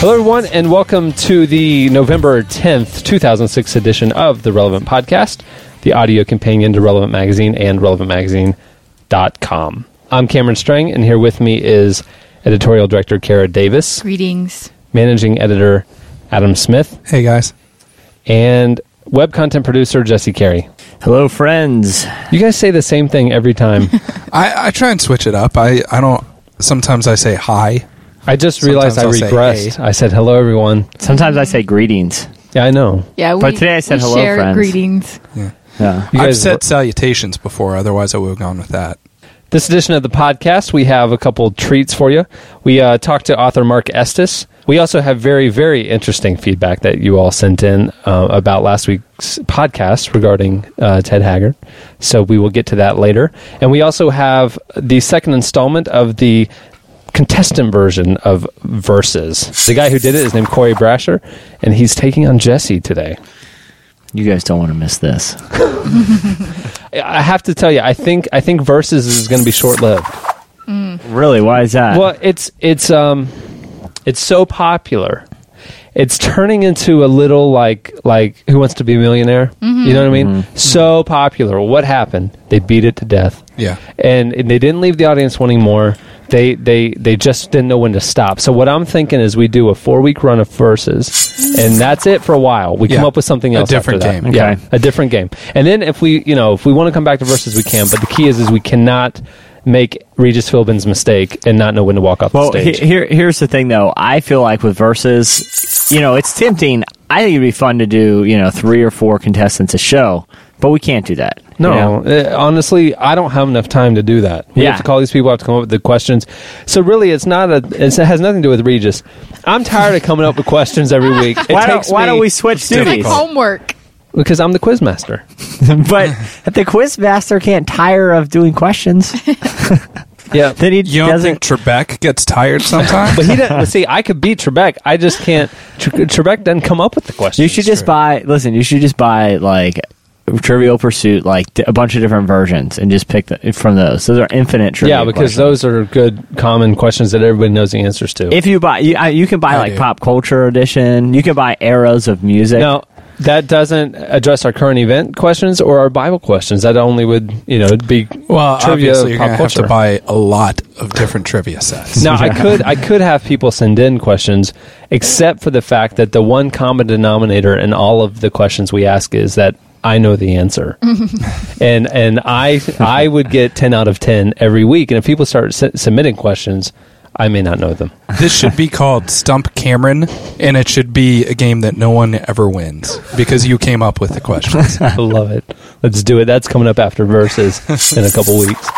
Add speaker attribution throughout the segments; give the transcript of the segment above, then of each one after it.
Speaker 1: Hello, everyone, and welcome to the November 10th, 2006 edition of the Relevant Podcast, the audio companion to Relevant Magazine and RelevantMagazine.com. I'm Cameron Strang, and here with me is editorial director Kara Davis,
Speaker 2: Greetings.
Speaker 1: managing editor Adam Smith,
Speaker 3: Hey guys.
Speaker 1: and web content producer Jesse Carey.
Speaker 4: Hello, friends.
Speaker 1: You guys say the same thing every time.
Speaker 3: I, I try and switch it up. I, I don't sometimes I say hi.
Speaker 1: I just realized I
Speaker 3: Sometimes I'll say,
Speaker 1: regressed.
Speaker 3: "Hey."
Speaker 1: I said hello, everyone.
Speaker 4: Sometimes I say greetings.
Speaker 1: Yeah, I know.
Speaker 2: Yeah, we,
Speaker 4: But today I said
Speaker 2: we
Speaker 4: hello,
Speaker 2: share
Speaker 4: friends.
Speaker 2: greetings.
Speaker 4: Yeah.
Speaker 1: You
Speaker 3: I've
Speaker 1: guys
Speaker 3: said salutations before, otherwise I would have gone with that.
Speaker 1: This edition of the podcast, we have a couple treats for you. We uh, talked to author Marc Estes. We also have very, very interesting feedback that you all sent in uh, about last week's podcast regarding uh, Ted Haggard. So we will get to that later. And we also have the second installment of the contestant version of Versus. The guy who did it is named Corey Brasher, and he's taking on Jesse today.
Speaker 4: You guys don't want to miss this.
Speaker 1: I have to tell you, I think I think Versus is going to be short lived. Mm.
Speaker 4: Really? Why is that?
Speaker 1: Well, it's it's um it's so popular. It's turning into a little like like Who Wants to Be a Millionaire. Mm-hmm. You know what I mean? Mm-hmm. So popular. What happened? They beat it to death.
Speaker 3: Yeah.
Speaker 1: And, and they didn't leave the audience wanting more. They they they just didn't know when to stop. So what I'm thinking is we do a four week run of Versus, and that's it for a while. We come up with something else.
Speaker 3: A different
Speaker 1: after that.
Speaker 3: game.
Speaker 1: Yeah, a different game. And then if we you know if we want to come back to Versus, we can. But the key is is we cannot make Regis Philbin's mistake and not know when to walk off
Speaker 4: well,
Speaker 1: the
Speaker 4: he- here, here's the thing, though. I feel like with Versus, you know, it's tempting. I think it'd be fun to do, you know, three or four contestants a show, but we can't do that. You
Speaker 1: No,
Speaker 4: know?
Speaker 1: uh, honestly, I don't have enough time to do that. We
Speaker 4: Yeah.
Speaker 1: have to call these people, I have to come up with the questions. So really, it's not a. It's, it has nothing to do with Regis. I'm tired of coming up with questions every week. It
Speaker 4: Why, don't, why
Speaker 1: me-
Speaker 4: don't we switch
Speaker 2: It's like homework.
Speaker 1: Because I'm the quiz master.
Speaker 4: but if the quiz master can't tire of doing questions,
Speaker 1: Yeah,
Speaker 4: then he
Speaker 3: You don't
Speaker 4: doesn't.
Speaker 3: think Trebek gets tired sometimes?
Speaker 1: but he doesn't. see, I could beat Trebek. I just can't. Tre- Trebek doesn't come up with the questions.
Speaker 4: You should just
Speaker 3: true.
Speaker 4: buy. Listen, you should just buy like Trivial Pursuit, like a bunch of different versions, and just pick the, from those. Those are infinite. Trivia
Speaker 1: Yeah, because
Speaker 4: questions.
Speaker 1: those are good, common questions that everybody knows the answers to.
Speaker 4: If you buy, you, I- you can buy
Speaker 3: I
Speaker 4: like
Speaker 3: do.
Speaker 4: pop culture edition. You can buy eras of music.
Speaker 1: now, that doesn't address our current event questions or our Bible questions. That only would, you know, be
Speaker 3: well,
Speaker 1: trivia
Speaker 3: obviously you're going to have to buy a lot of different trivia sets.
Speaker 1: Now I could I could have people send in questions, except for the fact that the one common denominator in all of the questions we ask is that I know the answer, and and I I would get ten out of ten every week. And if people start su- submitting questions, I may not know them.
Speaker 3: This should be called Stump Cameron, and it should be a game that no one ever wins because you came up with the questions.
Speaker 1: I love it. Let's do it. That's coming up after Versus in a couple weeks.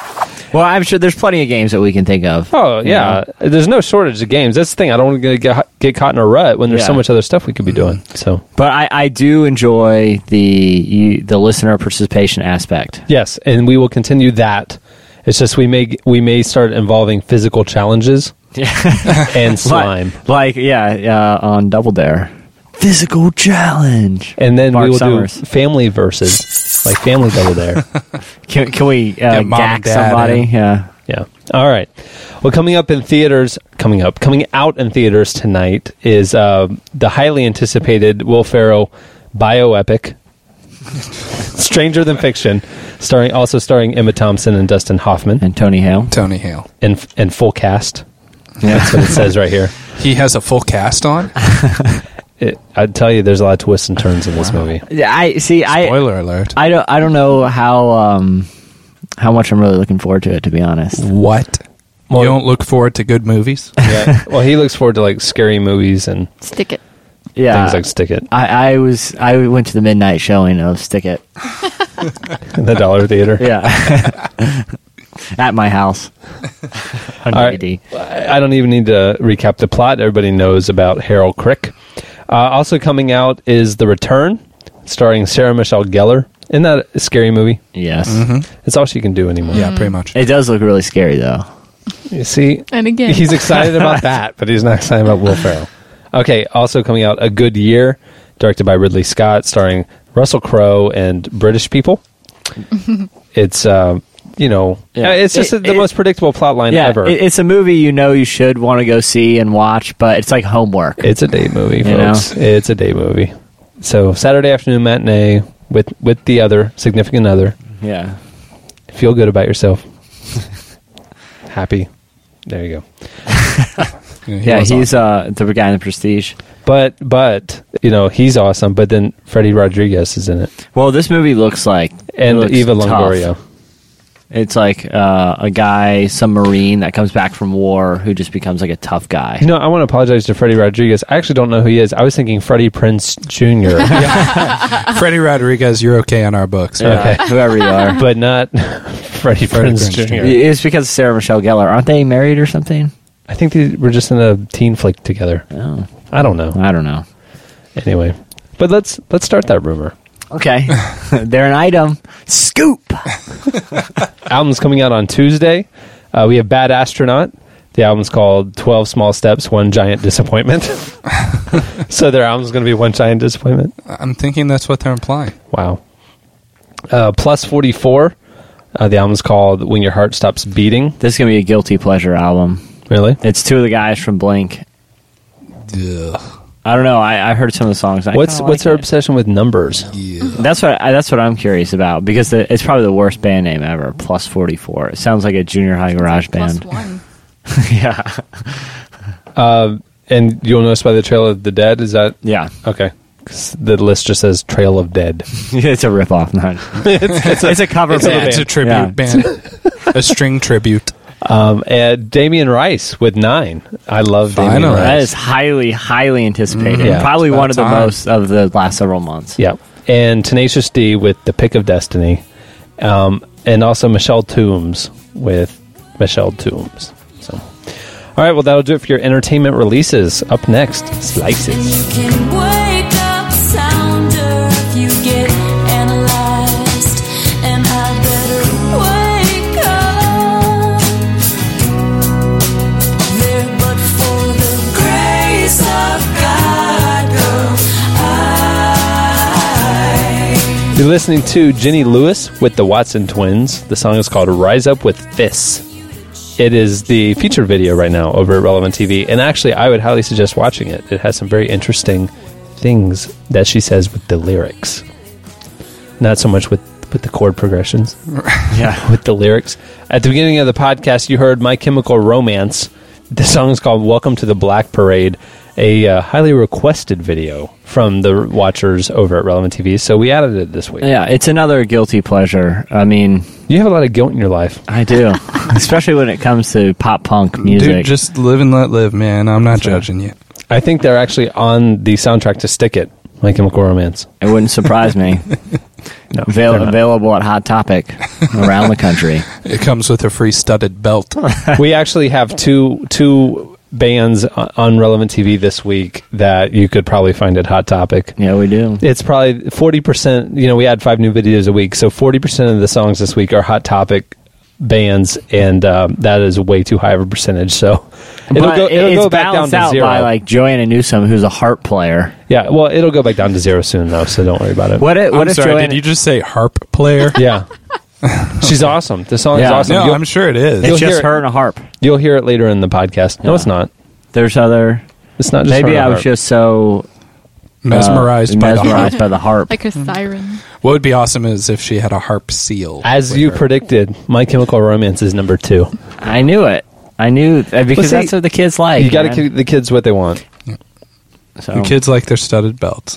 Speaker 4: Well, I'm sure there's plenty of games that we can think of.
Speaker 1: Oh yeah,
Speaker 4: know?
Speaker 1: there's no shortage of games. That's the thing. I don't want to get get caught in a rut when there's so much other stuff we could be doing. So
Speaker 4: But I, I do enjoy the you, the listener participation aspect.
Speaker 1: Yes, and we will continue that. It's just we may we may start involving physical challenges and slime,
Speaker 4: Like, like yeah, uh, on Double Dare. Physical challenge.
Speaker 1: and then
Speaker 4: Marc
Speaker 1: we will
Speaker 4: Summers.
Speaker 1: do family Versus, like family double dare.
Speaker 4: Can, can we uh, gack somebody?
Speaker 3: in.
Speaker 4: Yeah.
Speaker 1: yeah. All right. Well, coming up in theaters, coming up, coming out in theaters tonight is uh, the highly anticipated Will Ferrell bioepic, Stranger Than Fiction, starring also starring Emma Thompson and Dustin Hoffman
Speaker 4: And Tony Hale.
Speaker 3: Tony Hale.
Speaker 1: and in full cast.
Speaker 4: Yeah.
Speaker 1: That's what it says right here.
Speaker 3: He has a full cast on.
Speaker 1: It, I'd tell you, there's a lot of twists and turns in this movie.
Speaker 4: Yeah, I see. I
Speaker 3: Spoiler alert.
Speaker 4: I don't I don't know how um how much I'm really looking forward to it. To be honest.
Speaker 3: What?
Speaker 1: Well-
Speaker 3: you don't look forward to good movies?
Speaker 1: Yeah. well, he looks forward to like scary movies and
Speaker 2: Stick it.
Speaker 4: Yeah.
Speaker 1: things like Stick It,
Speaker 4: I, I was I went to the midnight showing of Stick It.
Speaker 1: in the Dollar Theater.
Speaker 4: Yeah. at my house on
Speaker 1: All right.
Speaker 4: DVD.
Speaker 1: I I don't even need to recap the plot. Everybody knows about Harold Crick. Uh, also coming out is The Return, starring Sarah Michelle Gellar. Isn't that a scary movie?
Speaker 4: Yes,
Speaker 1: It's all she can do anymore.
Speaker 3: Yeah, pretty much.
Speaker 4: it does look really scary though.
Speaker 1: You see,
Speaker 2: And again,
Speaker 1: he's excited about that, but he's not excited about Will Ferrell. Okay, also coming out, A Good Year, directed by Ridley Scott, starring Russell Crowe and British people. it's, uh, you know,
Speaker 4: Yeah.
Speaker 1: uh, it's just
Speaker 4: It-
Speaker 1: the
Speaker 4: it-
Speaker 1: most predictable plot line
Speaker 4: Yeah,
Speaker 1: ever.
Speaker 4: it- it's a movie you know you should want to go see and watch, but it's like homework.
Speaker 1: It's a date movie,
Speaker 4: You know?
Speaker 1: folks. It's a date movie. So Saturday afternoon matinee with with the other significant other.
Speaker 4: yeah,
Speaker 1: Feel good about yourself. Happy. There you go.
Speaker 3: he
Speaker 4: yeah.
Speaker 3: was
Speaker 4: He's uh, the guy in the Prestige.
Speaker 1: But but you know he's awesome. But then Freddy Rodriguez is in it,
Speaker 4: Well, this movie looks like
Speaker 1: and
Speaker 4: looks
Speaker 1: Eva
Speaker 4: tough.
Speaker 1: Longoria.
Speaker 4: It's like uh, a guy, some Marine that comes back from war who just becomes like a tough guy.
Speaker 1: You know, I want to apologize to Freddy Rodriguez. I actually don't know who he is. I was thinking Freddie Prinze Jr.,
Speaker 3: Freddy Rodriguez, you're okay on our books.
Speaker 4: Yeah,
Speaker 1: okay.
Speaker 4: whoever you are.
Speaker 1: but not Freddie Prince
Speaker 3: Prinze
Speaker 1: Jr.
Speaker 3: Jr.
Speaker 4: it's because of Sarah Michelle Gellar. Aren't they married or something?
Speaker 1: I think they were just in a teen flick together.
Speaker 4: Oh,
Speaker 1: I don't know.
Speaker 4: I don't know.
Speaker 1: Anyway, but let's let's start that rumor.
Speaker 4: Okay, they're an item. Scoop.
Speaker 1: album's coming out on Tuesday. Uh, we have Bad Astronaut. The album's called 12 Small Steps, One Giant Disappointment. so their album's going to be One Giant Disappointment.
Speaker 3: I'm thinking that's what they're implying.
Speaker 1: Wow. Uh, Plus 44. Uh, the album's called When Your Heart Stops Beating.
Speaker 4: This is gonna be a guilty pleasure album.
Speaker 1: Really?
Speaker 4: It's two of the guys from Blink.
Speaker 3: Ugh.
Speaker 4: I don't know. I, I heard some of the songs. I
Speaker 1: What's
Speaker 4: kinda
Speaker 1: what's
Speaker 4: like
Speaker 1: their
Speaker 4: it.
Speaker 1: obsession with numbers?
Speaker 3: Yeah.
Speaker 4: That's what I, that's what I'm curious about because the, it's probably the worst band name ever. Plus forty four. It sounds like a junior high garage
Speaker 2: plus
Speaker 4: band.
Speaker 2: one.
Speaker 4: yeah,
Speaker 1: Uh, and you'll notice by the Trail of the Dead, is that
Speaker 4: yeah.
Speaker 1: okay? 'Cause the list just says Trail of Dead.
Speaker 4: it's a ripoff. Not. it's, it's, a, cover
Speaker 1: it's a
Speaker 4: band.
Speaker 3: It's a tribute
Speaker 4: Yeah.
Speaker 3: band, a string tribute.
Speaker 1: Um, and Damien Rice with nine. I love Damien
Speaker 3: Finally.
Speaker 4: That
Speaker 1: Rice.
Speaker 4: is highly, highly anticipated.
Speaker 1: Mm, yeah.
Speaker 4: Probably one of the
Speaker 3: time.
Speaker 4: most of the last several months.
Speaker 1: Yeah, and Tenacious D with the Pick of Destiny, um, and also Michelle Tumes with Michelle Tumes. So, all right, well that'll do it for your entertainment releases. Up next, slices. You're listening to Jenny Lewis with the Watson Twins. The song is called "Rise Up with Fists." It is the featured video right now over at Relevant TV, and actually, I would highly suggest watching it. It has some very interesting things that she says with the lyrics, not so much with with the chord progressions.
Speaker 4: Yeah.
Speaker 1: with the lyrics. At the beginning of the podcast, you heard My Chemical Romance. The song is called Welcome to the Black Parade, a uh, highly requested video from the watchers over at Relevant TV. So we added it this week.
Speaker 4: Yeah, it's another guilty pleasure. I mean,
Speaker 1: You have a lot of guilt in your life.
Speaker 4: I do, especially when it comes to pop punk music.
Speaker 3: Dude, just live and let live, man. I'm not judging you.
Speaker 1: I think they're actually on the soundtrack to Stick It, My Chemical Romance.
Speaker 4: it wouldn't surprise me.
Speaker 1: No,
Speaker 4: Avail- available at Hot Topic around the country.
Speaker 3: It comes with a free studded belt.
Speaker 1: we actually have two two bands on Relevant TV this week that you could probably find at Hot Topic.
Speaker 4: Yeah, we do.
Speaker 1: It's probably forty percent. You know, we add five new videos a week, so forty percent of the songs this week are hot topic bands, and um, that is way too high of a percentage. So it'll
Speaker 4: but
Speaker 1: go.
Speaker 4: it-
Speaker 1: It'll
Speaker 4: it's
Speaker 1: go back down to
Speaker 4: out
Speaker 1: zero.
Speaker 4: by like Joanna Newsom, who's a harp player.
Speaker 1: yeah, well, it'll go back down to zero soon, though. So don't worry about it.
Speaker 4: What if, what
Speaker 3: I'm
Speaker 4: if
Speaker 3: sorry,
Speaker 4: Joanna?
Speaker 3: did you just say harp player?
Speaker 1: Yeah, she's awesome. The song is
Speaker 4: Yeah.
Speaker 1: awesome.
Speaker 3: No,
Speaker 1: you'll,
Speaker 3: I'm sure it is.
Speaker 1: You'll
Speaker 4: it's
Speaker 1: hear
Speaker 4: just
Speaker 1: it.
Speaker 4: her and a harp.
Speaker 1: you'll hear it later in the podcast. No,
Speaker 4: Yeah.
Speaker 1: it's not.
Speaker 4: There's other.
Speaker 1: It's not just
Speaker 4: Maybe
Speaker 1: her
Speaker 4: I was
Speaker 1: her.
Speaker 4: just so uh,
Speaker 3: mesmerized by the
Speaker 4: mesmerized
Speaker 3: harp.
Speaker 4: by the harp.
Speaker 2: Like a siren.
Speaker 3: What would be awesome is if she had a harp seal.
Speaker 1: As
Speaker 3: with
Speaker 1: you
Speaker 3: her.
Speaker 1: predicted, My Chemical Romance is number two.
Speaker 4: I knew it. I knew uh, because
Speaker 1: see,
Speaker 4: that's what the kids like.
Speaker 1: you got to
Speaker 4: man.
Speaker 1: give the kids what they want.
Speaker 4: So,
Speaker 3: The kids like their studded belts.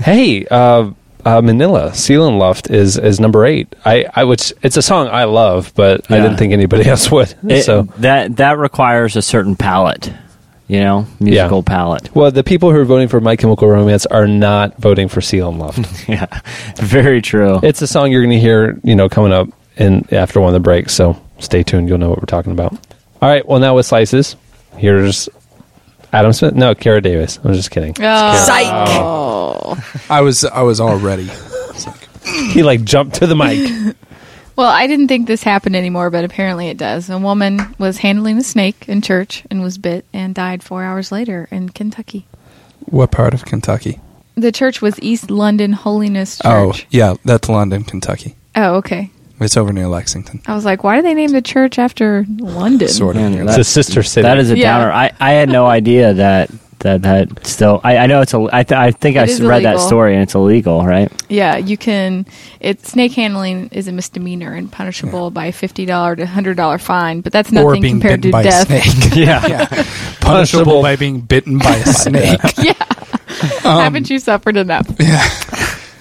Speaker 1: Hey, uh, uh, Manila Seelenluft is is number eight. I, I which it's a song I love, but I didn't think anybody else would.
Speaker 4: it-
Speaker 1: so,
Speaker 4: that that requires a certain palette, you know, musical palette.
Speaker 1: well, the people who are voting for My Chemical Romance are not voting for Seelenluft.
Speaker 4: Yeah, very true.
Speaker 1: it's a song you're going to hear, you know, coming up in after one of the breaks. So stay tuned. You'll know what we're talking about. All right. Well, now with slices, here's Adam Smith. No, Kara Davis. I'm just kidding.
Speaker 2: Oh. oh.
Speaker 3: I was I was all ready.
Speaker 1: He like jumped to the mic.
Speaker 2: Well, I didn't think this happened anymore, but apparently it does. A woman was handling a snake in church and was bit and died four hours later in Kentucky.
Speaker 3: What part of Kentucky?
Speaker 2: The church was East London Holiness
Speaker 3: oh,
Speaker 2: Church.
Speaker 3: Oh, yeah, that's London, Kentucky.
Speaker 2: Oh, okay.
Speaker 3: It's over near Lexington.
Speaker 2: I was like, why do they name the church after London?
Speaker 3: Sort of.
Speaker 4: Man,
Speaker 1: It's a sister city.
Speaker 4: That is a
Speaker 2: Yeah.
Speaker 4: downer. I, I had no idea that that that still. I, I know it's a. I, th- I think I
Speaker 2: It
Speaker 4: s-
Speaker 2: is
Speaker 4: read that
Speaker 2: illegal.
Speaker 4: story and it's illegal, right?
Speaker 2: Yeah, you can. It snake handling is a misdemeanor and punishable by a fifty dollar to hundred dollar fine, but that's
Speaker 3: or
Speaker 2: nothing
Speaker 3: being
Speaker 2: compared
Speaker 3: bitten
Speaker 2: to
Speaker 3: by
Speaker 2: death.
Speaker 3: a snake.
Speaker 4: Yeah.
Speaker 3: yeah. Punishable by being bitten by a snake.
Speaker 2: yeah, um, haven't you suffered enough?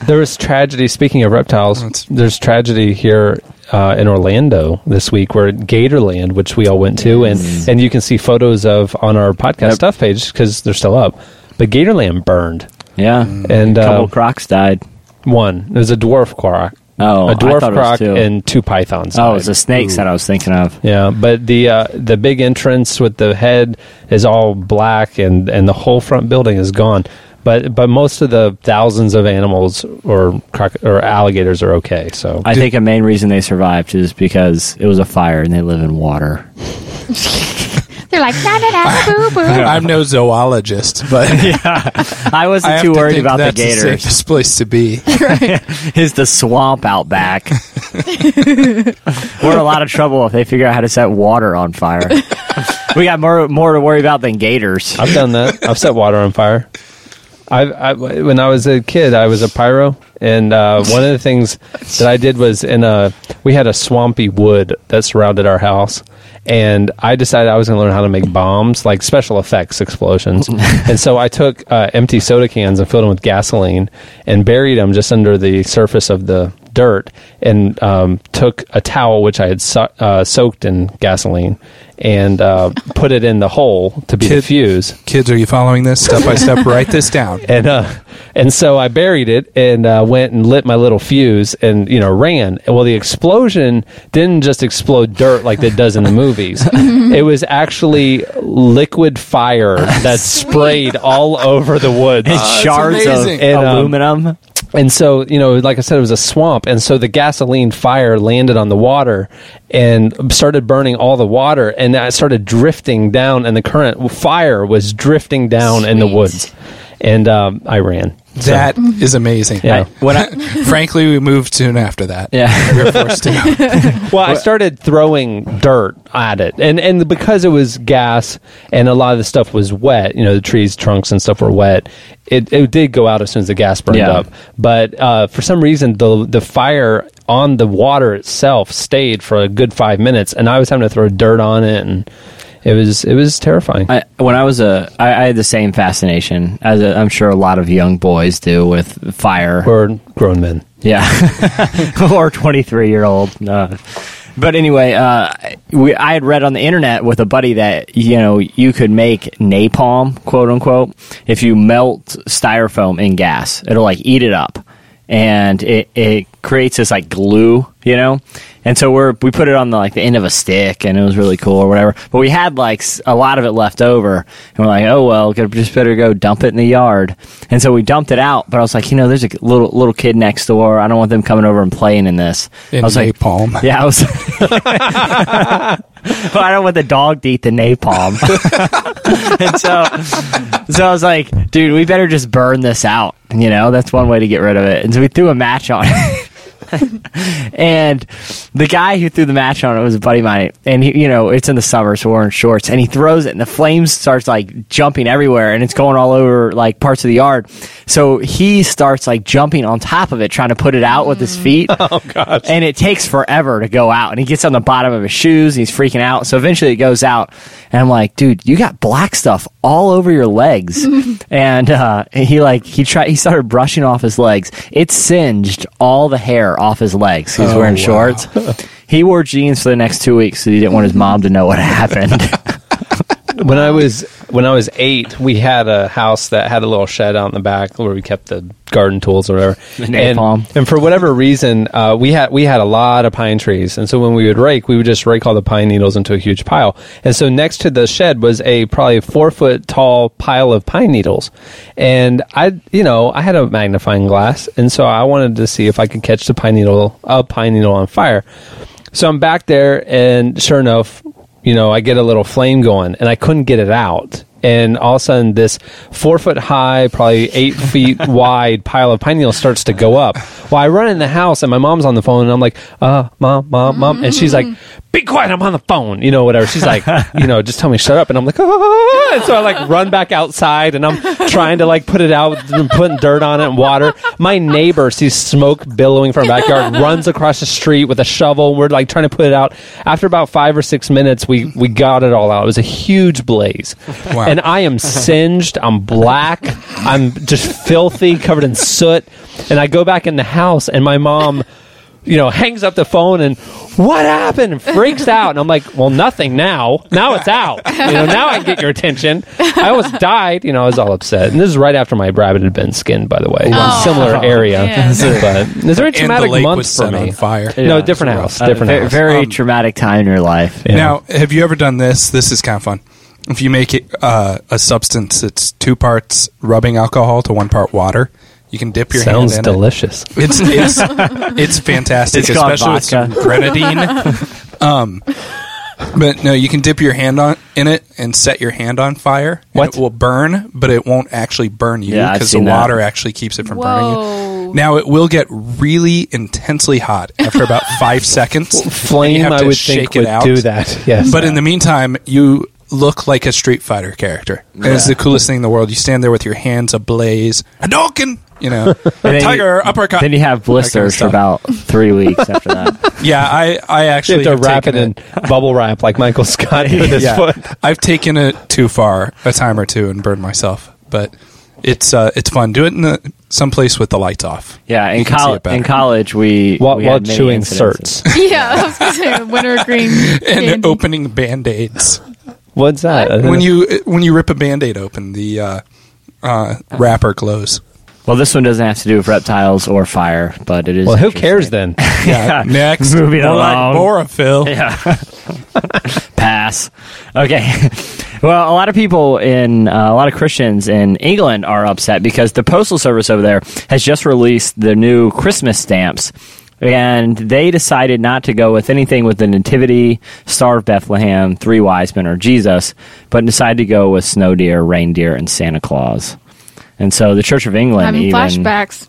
Speaker 1: There was tragedy. Speaking of reptiles,
Speaker 3: That's-
Speaker 1: there's tragedy here uh, in Orlando this week, where Gatorland, which we all went to, and and you can see photos of on our podcast
Speaker 4: Yep.
Speaker 1: stuff page because they're still up. But Gatorland burned,
Speaker 4: Yeah.
Speaker 1: and
Speaker 4: a couple
Speaker 1: uh,
Speaker 4: crocs died.
Speaker 1: one. It was a dwarf croc,
Speaker 4: Oh,
Speaker 1: a
Speaker 4: I
Speaker 1: dwarf
Speaker 4: thought it was
Speaker 1: croc,
Speaker 4: two.
Speaker 1: and two pythons.
Speaker 4: Oh, it
Speaker 1: died.
Speaker 4: was the snakes that I was thinking of.
Speaker 1: Yeah, but the uh, the big entrance with the head is all black, and, and the whole front building is gone. But but most of the thousands of animals or croc- or alligators are okay. So
Speaker 4: I think a main reason they survived is because it was a fire and they live in water.
Speaker 2: They're like da da da boo boo.
Speaker 3: I'm no zoologist, but
Speaker 4: I
Speaker 3: I
Speaker 4: wasn't
Speaker 3: have
Speaker 4: too worried about the
Speaker 3: that's the
Speaker 4: gators.
Speaker 3: safest place to be.
Speaker 4: Is the swamp out back? We're in a lot of trouble if they figure out how to set water on fire. we got more more to worry about than gators.
Speaker 1: I've done that. I've set water on fire. I, I when I was a kid, I was a pyro, and uh, one of the things that I did was in a we had a swampy wood that surrounded our house, and I decided I was going to learn how to make bombs, like special effects explosions. and so I took uh, empty soda cans and filled them with gasoline and buried them just under the surface of the dirt, and um, took a towel which I had so- uh, soaked in gasoline and uh, put it in the hole to be the fuse
Speaker 3: Kids, are you following this step by step? Write this down.
Speaker 1: and uh, and so I buried it and uh, went and lit my little fuse and you know ran. Well, the explosion didn't just explode dirt like it does in the movies. it was actually liquid fire that sprayed all over the woods.
Speaker 4: And shards of.
Speaker 1: And, um,
Speaker 4: aluminum.
Speaker 1: And so, you know, like I said, it was a swamp. And so the gasoline fire landed on the water and started burning all the water. And I started drifting down, and the current fire was drifting down in the woods. And um, I ran. So-
Speaker 3: That is amazing.
Speaker 1: Yeah.
Speaker 4: when I,
Speaker 3: Frankly, we moved soon after that.
Speaker 4: yeah.
Speaker 3: We were forced to go.
Speaker 1: well, I started throwing dirt at it, and and because it was gas and a lot of the stuff was wet, you know, the trees, trunks, and stuff were wet. It it did go out as soon as the gas burned
Speaker 4: Yeah.
Speaker 1: up, but uh, for some reason the the fire on the water itself stayed for a good five minutes, and I was having to throw dirt on it, and it was it was terrifying.
Speaker 4: I, when I was a, I, I had the same fascination as i I'm sure a lot of young boys do with fire.
Speaker 1: We're grown men.
Speaker 4: Yeah, or 23 year old. Uh, but anyway, uh, we, I had read on the internet with a buddy that you know you could make napalm, quote unquote, if you melt styrofoam in gas. It'll like eat it up, and it it creates this like glue, you know. And so we're we put it on the like the end of a stick, and it was really cool or whatever. But we had like a lot of it left over, and we're like, oh well, just better go dump it in the yard. And so we dumped it out. But I was like, you know, there's a little little kid next door. I don't want them coming over and playing in this.
Speaker 3: In
Speaker 4: I was like,
Speaker 3: palm.
Speaker 4: yeah, I was. but I don't want the dog to eat the napalm. and so, so I was like, dude, we better just burn this out. You know, that's one way to get rid of it. And so we threw a match on it. and the guy who threw the match on it was a buddy of mine. And he, you know, it's in the summer, so we're in shorts. And he throws it, and the flames starts like jumping everywhere, and it's going all over like parts of the yard. So he starts like jumping on top of it, trying to put it out with his feet. Oh gosh! And it takes forever to go out. And he gets on the bottom of his shoes, and he's freaking out. So eventually it goes out, and I'm like, dude, you got black stuff all over your legs. and uh, he like he tried, he started brushing off his legs. It singed all the hair off his legs. He's
Speaker 3: Oh,
Speaker 4: wearing
Speaker 3: wow.
Speaker 4: shorts. he wore jeans for the next two weeks, so he didn't want his mom to know what happened.
Speaker 1: when I was when I was eight, we had a house that had a little shed out in the back where we kept the garden tools or whatever. And, and for whatever reason, uh, we had we had a lot of pine trees, and so when we would rake, we would just rake all the pine needles into a huge pile. And so next to the shed was a probably four foot tall pile of pine needles, and I, you know, I had a magnifying glass, and so I wanted to see if I could catch the pine needle a pine needle on fire. So I'm back there, and sure enough, you know, I get a little flame going, and I couldn't get it out. And all of a sudden, this four foot high, probably eight feet wide pile of pine needles starts to go up. Well, I run in the house, and my mom's on the phone, and I'm like, uh, mom, mom, mom. And she's like, be quiet, I'm on the phone, you know, whatever. She's like, you know, just tell me shut up. And I'm like, ah. And so I like run back outside, and I'm trying to like put it out, putting dirt on it and water. My neighbor sees smoke billowing from backyard, runs across the street with a shovel. We're like trying to put it out. After about five or six minutes, we we got it all out. It was a huge blaze,
Speaker 3: Wow.
Speaker 1: and I am singed. I'm black. I'm just filthy, covered in soot. And I go back in the house, and my mom. You know, hangs up the phone and what happened? And freaks out. And I'm like, well, nothing now. Now it's out. You know, now I get your attention. I almost died. You know, I was all upset. And this is right after my rabbit had been skinned, by the way.
Speaker 2: Oh.
Speaker 1: Similar area.
Speaker 2: man.
Speaker 1: But it's a very traumatic month for me.
Speaker 3: on fire.
Speaker 1: No, different
Speaker 4: it's
Speaker 1: house. Different
Speaker 4: ve-
Speaker 1: house.
Speaker 4: Very
Speaker 3: Um,
Speaker 4: traumatic time in your life.
Speaker 1: Yeah.
Speaker 3: Now, have you ever done this? This is kind of fun. If you make it uh, a substance that's two parts rubbing alcohol to one part water, you can dip your
Speaker 1: Sounds
Speaker 3: hand in
Speaker 1: delicious.
Speaker 3: it. It's it's it's fantastic,
Speaker 4: It's called
Speaker 3: especially with some grenadine. um, but no, you can dip your hand on in it and set your hand on fire. and
Speaker 1: What?
Speaker 3: it will burn, but it won't actually burn you
Speaker 4: Yeah, I've
Speaker 3: because the
Speaker 4: seen that.
Speaker 3: water actually keeps it from burning
Speaker 2: Whoa.
Speaker 3: you. Now it will get really intensely hot after about five seconds. and you
Speaker 1: Flame,
Speaker 3: have
Speaker 1: I
Speaker 3: to
Speaker 1: would
Speaker 3: shake
Speaker 1: think,
Speaker 3: it
Speaker 1: would
Speaker 3: out.
Speaker 1: do that. Yes.
Speaker 3: But in the meantime, you look like a Street Fighter character. And it's the coolest thing in the world. You stand there with your hands ablaze. Hadouken! You know,
Speaker 4: then
Speaker 3: tiger,
Speaker 4: you-
Speaker 3: uppercut.
Speaker 4: Then you have blisters for about three weeks after that.
Speaker 3: yeah, I, I
Speaker 1: you
Speaker 3: actually
Speaker 1: have to wrap it in bubble wrap like Michael Scott with his
Speaker 3: yeah,
Speaker 1: foot.
Speaker 3: I've taken it too far a time or two and burned myself. But it's uh, it's fun. Do it in the, someplace with the lights off.
Speaker 4: Yeah, in,
Speaker 3: You can see
Speaker 4: col- in college, we
Speaker 1: While,
Speaker 4: we
Speaker 1: while
Speaker 4: had
Speaker 1: chewing certs.
Speaker 2: Yeah, I was going to say wintergreen.
Speaker 3: and
Speaker 2: candy.
Speaker 3: opening band aids.
Speaker 1: What's that?
Speaker 3: When
Speaker 1: know.
Speaker 3: you when you rip a band aid open, the uh, uh, wrapper glows.
Speaker 4: Well, this one doesn't have to do with reptiles or fire, but it is.
Speaker 1: well, who cares then?
Speaker 3: Yeah. Next,
Speaker 4: Moving
Speaker 3: More
Speaker 4: along.
Speaker 3: like Borophyll.
Speaker 4: Yeah. Pass. Okay. Well, a lot of people in uh, a lot of Christians in England are upset because the postal service over there has just released the new Christmas stamps. And they decided not to go with anything with the Nativity, Star of Bethlehem, Three Wise Men, or Jesus, but decided to go with snow deer, reindeer, and Santa Claus. And so the Church of England
Speaker 2: Having
Speaker 4: even
Speaker 2: flashbacks.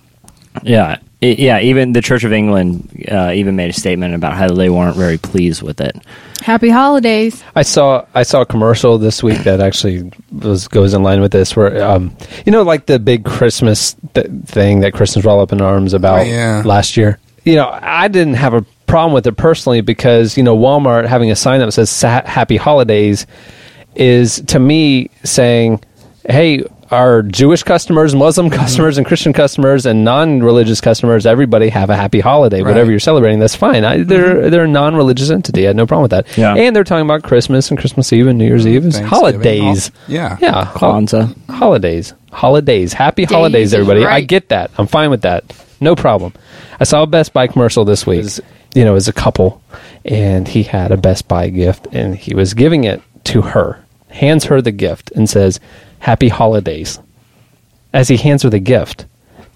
Speaker 4: yeah, I- yeah. Even the Church of England uh, even made a statement about how they weren't very pleased with it.
Speaker 2: Happy holidays.
Speaker 1: I saw I saw a commercial this week that actually was goes in line with this, where um, you know, like the big Christmas th- thing that Christians roll up in arms about
Speaker 3: Oh, yeah.
Speaker 1: last year. You know, I didn't have a problem with it personally because you know Walmart having a sign that says "Happy Holidays" is to me saying, "Hey." Our Jewish customers, Muslim
Speaker 3: Mm-hmm.
Speaker 1: customers, and Christian customers, and non-religious customers, everybody have a happy holiday. Whatever
Speaker 3: Right. Mm-hmm.
Speaker 1: you're celebrating, that's fine. I, they're they're a non-religious entity. I had no problem with that.
Speaker 4: Yeah.
Speaker 1: And they're talking about Christmas and Christmas Eve and New Year's Eve. It's holidays.
Speaker 3: all- yeah.
Speaker 1: Yeah. Hol-
Speaker 4: Kwanzaa.
Speaker 1: holidays. Holidays. Happy holidays,
Speaker 2: Days,
Speaker 1: everybody. I get that. I'm fine with that. No problem. I saw a Best Buy commercial this week. You know, as a couple, and he had a Best Buy gift, and he was giving it to her. Hands her the gift and says, "Happy holidays." As he hands her the gift,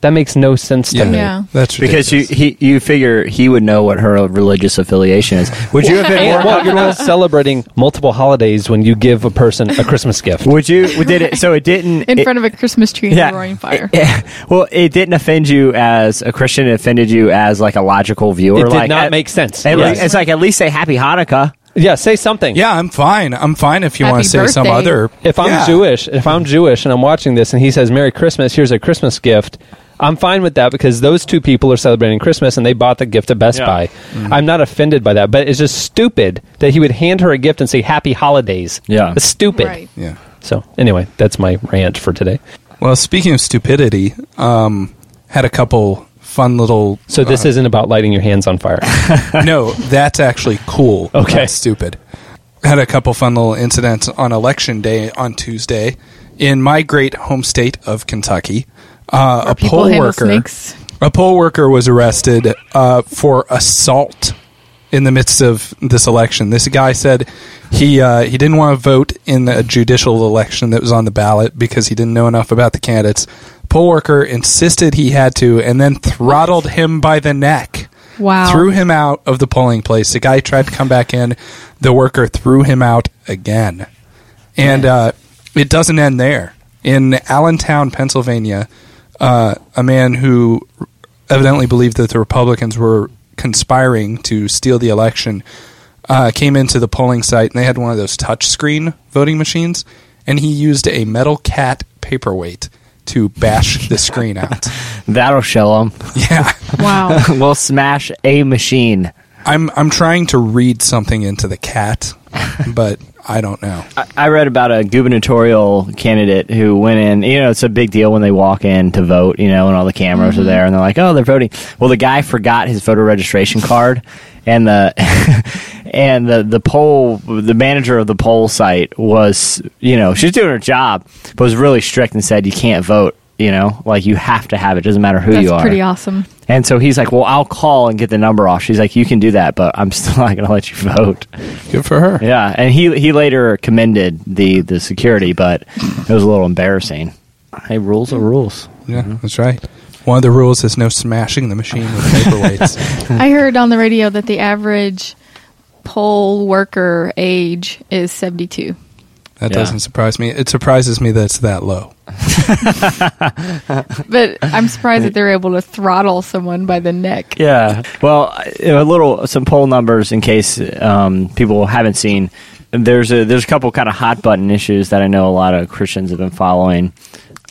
Speaker 1: that makes no sense to
Speaker 3: Yeah,
Speaker 1: me.
Speaker 2: Yeah.
Speaker 3: that's true.
Speaker 4: Because you he, you figure he would know what her religious affiliation is. Would you have been more
Speaker 1: well, you're not celebrating multiple holidays when you give a person a Christmas gift.
Speaker 4: Would you? Did it? So it didn't.
Speaker 2: In
Speaker 4: it-
Speaker 2: front of a Christmas tree in a roaring fire.
Speaker 4: Yeah. Well, it didn't offend you as a Christian. It offended you as like a logical viewer.
Speaker 1: It did
Speaker 4: like,
Speaker 1: not
Speaker 4: at-
Speaker 1: make sense.
Speaker 4: At
Speaker 1: Yes.
Speaker 4: least, it's like at least say Happy Hanukkah.
Speaker 1: Yeah, say something.
Speaker 3: Yeah, I'm fine. I'm fine if you
Speaker 2: Happy
Speaker 3: want to say some other.
Speaker 1: If I'm
Speaker 3: Yeah.
Speaker 1: Jewish, if I'm Jewish and I'm watching this and he says Merry Christmas, here's a Christmas gift. I'm fine with that because those two people are celebrating Christmas and they bought the gift at Best
Speaker 4: Yeah.
Speaker 1: Buy.
Speaker 3: Mm-hmm.
Speaker 1: I'm not offended by that, but it's just stupid that he would hand her a gift and say Happy Holidays.
Speaker 4: Yeah.
Speaker 1: it's stupid.
Speaker 2: Right.
Speaker 3: Yeah.
Speaker 1: So anyway, that's my rant for today.
Speaker 3: Well, speaking of stupidity, um, had a couple fun little.
Speaker 1: So this
Speaker 3: uh,
Speaker 1: isn't about lighting your hands on fire.
Speaker 3: no, that's actually cool.
Speaker 1: Okay.
Speaker 3: not stupid. had a couple fun little incidents on election day on Tuesday in my great home state of Kentucky. Uh, a poll worker,
Speaker 2: snakes.
Speaker 3: a poll worker was arrested uh, for assault in the midst of this election. This guy said he uh, he didn't want to vote in a judicial election that was on the ballot because he didn't know enough about the candidates. Poll worker insisted he had to, and then throttled him by the neck
Speaker 2: Wow.
Speaker 3: threw him out of the polling place. The guy tried to come back in. The worker threw him out again. And uh, it doesn't end there. In Allentown, Pennsylvania, uh, a man who evidently believed that the Republicans were conspiring to steal the election uh, came into the polling site and they had one of those touchscreen voting machines. And he used a metal cat paperweight to bash the screen out.
Speaker 4: That'll show them.
Speaker 3: Yeah.
Speaker 2: Wow.
Speaker 4: we'll smash a machine.
Speaker 3: I'm I'm trying to read something into the cat, but I don't know.
Speaker 4: I read about a gubernatorial candidate who went in. You know, it's a big deal when they walk in to vote. You know, and all the cameras are mm-hmm. there, and they're like, "Oh, they're voting." Well, the guy forgot his voter registration card, and the and the the poll, the manager of the poll site was, you know, she's doing her job, but was really strict and said, "You can't vote." You know, like you have to have it. Doesn't matter who
Speaker 2: That's
Speaker 4: you are.
Speaker 2: pretty awesome.
Speaker 4: And so he's like, "Well, I'll call and get the number off." She's like, "You can do that, but I'm still not going to let you vote."
Speaker 3: Good for her.
Speaker 4: Yeah, and he he later commended the the security, but it was a little embarrassing. Hey, rules are rules.
Speaker 3: Yeah, that's right. One of the rules is no smashing the machine with paperweights.
Speaker 2: I heard on the radio that the average poll worker age is 72.
Speaker 3: That
Speaker 4: Yeah.
Speaker 3: doesn't surprise me. It surprises me that it's that low.
Speaker 2: But I'm surprised that they're able to throttle someone by the neck.
Speaker 4: Yeah. Well, a little some poll numbers in case um, people haven't seen. There's a there's a couple kind of hot button issues that I know a lot of Christians have been following.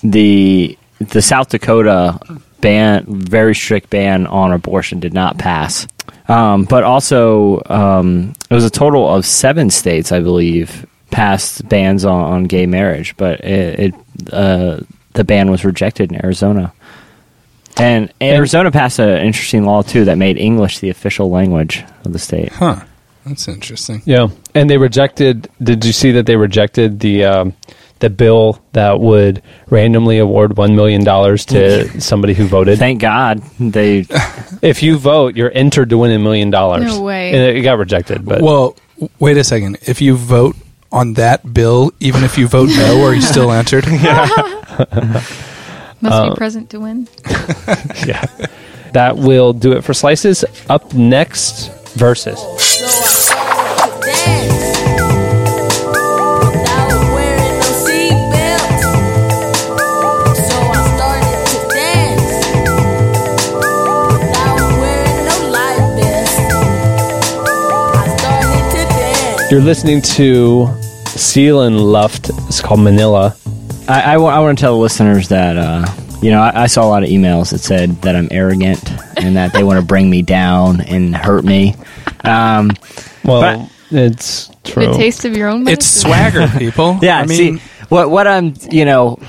Speaker 4: The the South Dakota ban very strict ban on abortion did not pass. Um, but also, um, it was a total of seven states, I believe, passed bans on, on gay marriage, but it, it uh, the ban was rejected in Arizona. And Arizona passed an interesting law too that made English the official language of the state.
Speaker 3: Huh. That's interesting.
Speaker 1: Yeah, and they rejected. Did you see that they rejected the um, the bill that would randomly award one million dollars to somebody who voted?
Speaker 4: Thank God they.
Speaker 1: if you vote, you're entered to win a million dollars.
Speaker 2: No way.
Speaker 1: And it got rejected, but
Speaker 3: Well, wait a second. If you vote on that bill, even if you vote no, are you still entered?
Speaker 2: Must be uh, present to win.
Speaker 1: yeah, that will do it for slices. Up next, versus.
Speaker 5: So I started to dance without wearing no seatbelt. So I started to dance without wearing no life vest. I started to dance.
Speaker 1: You're listening to Seelenluft. It's called Manila.
Speaker 4: I, I, want to tell the listeners that uh, you know I, I saw a lot of emails that said that I'm arrogant and that they want to bring me down and hurt me. Um,
Speaker 1: Well, it's true.
Speaker 2: The taste of your own medicine.
Speaker 3: It's swagger, people.
Speaker 4: yeah,
Speaker 3: I mean,
Speaker 4: see what what I'm you know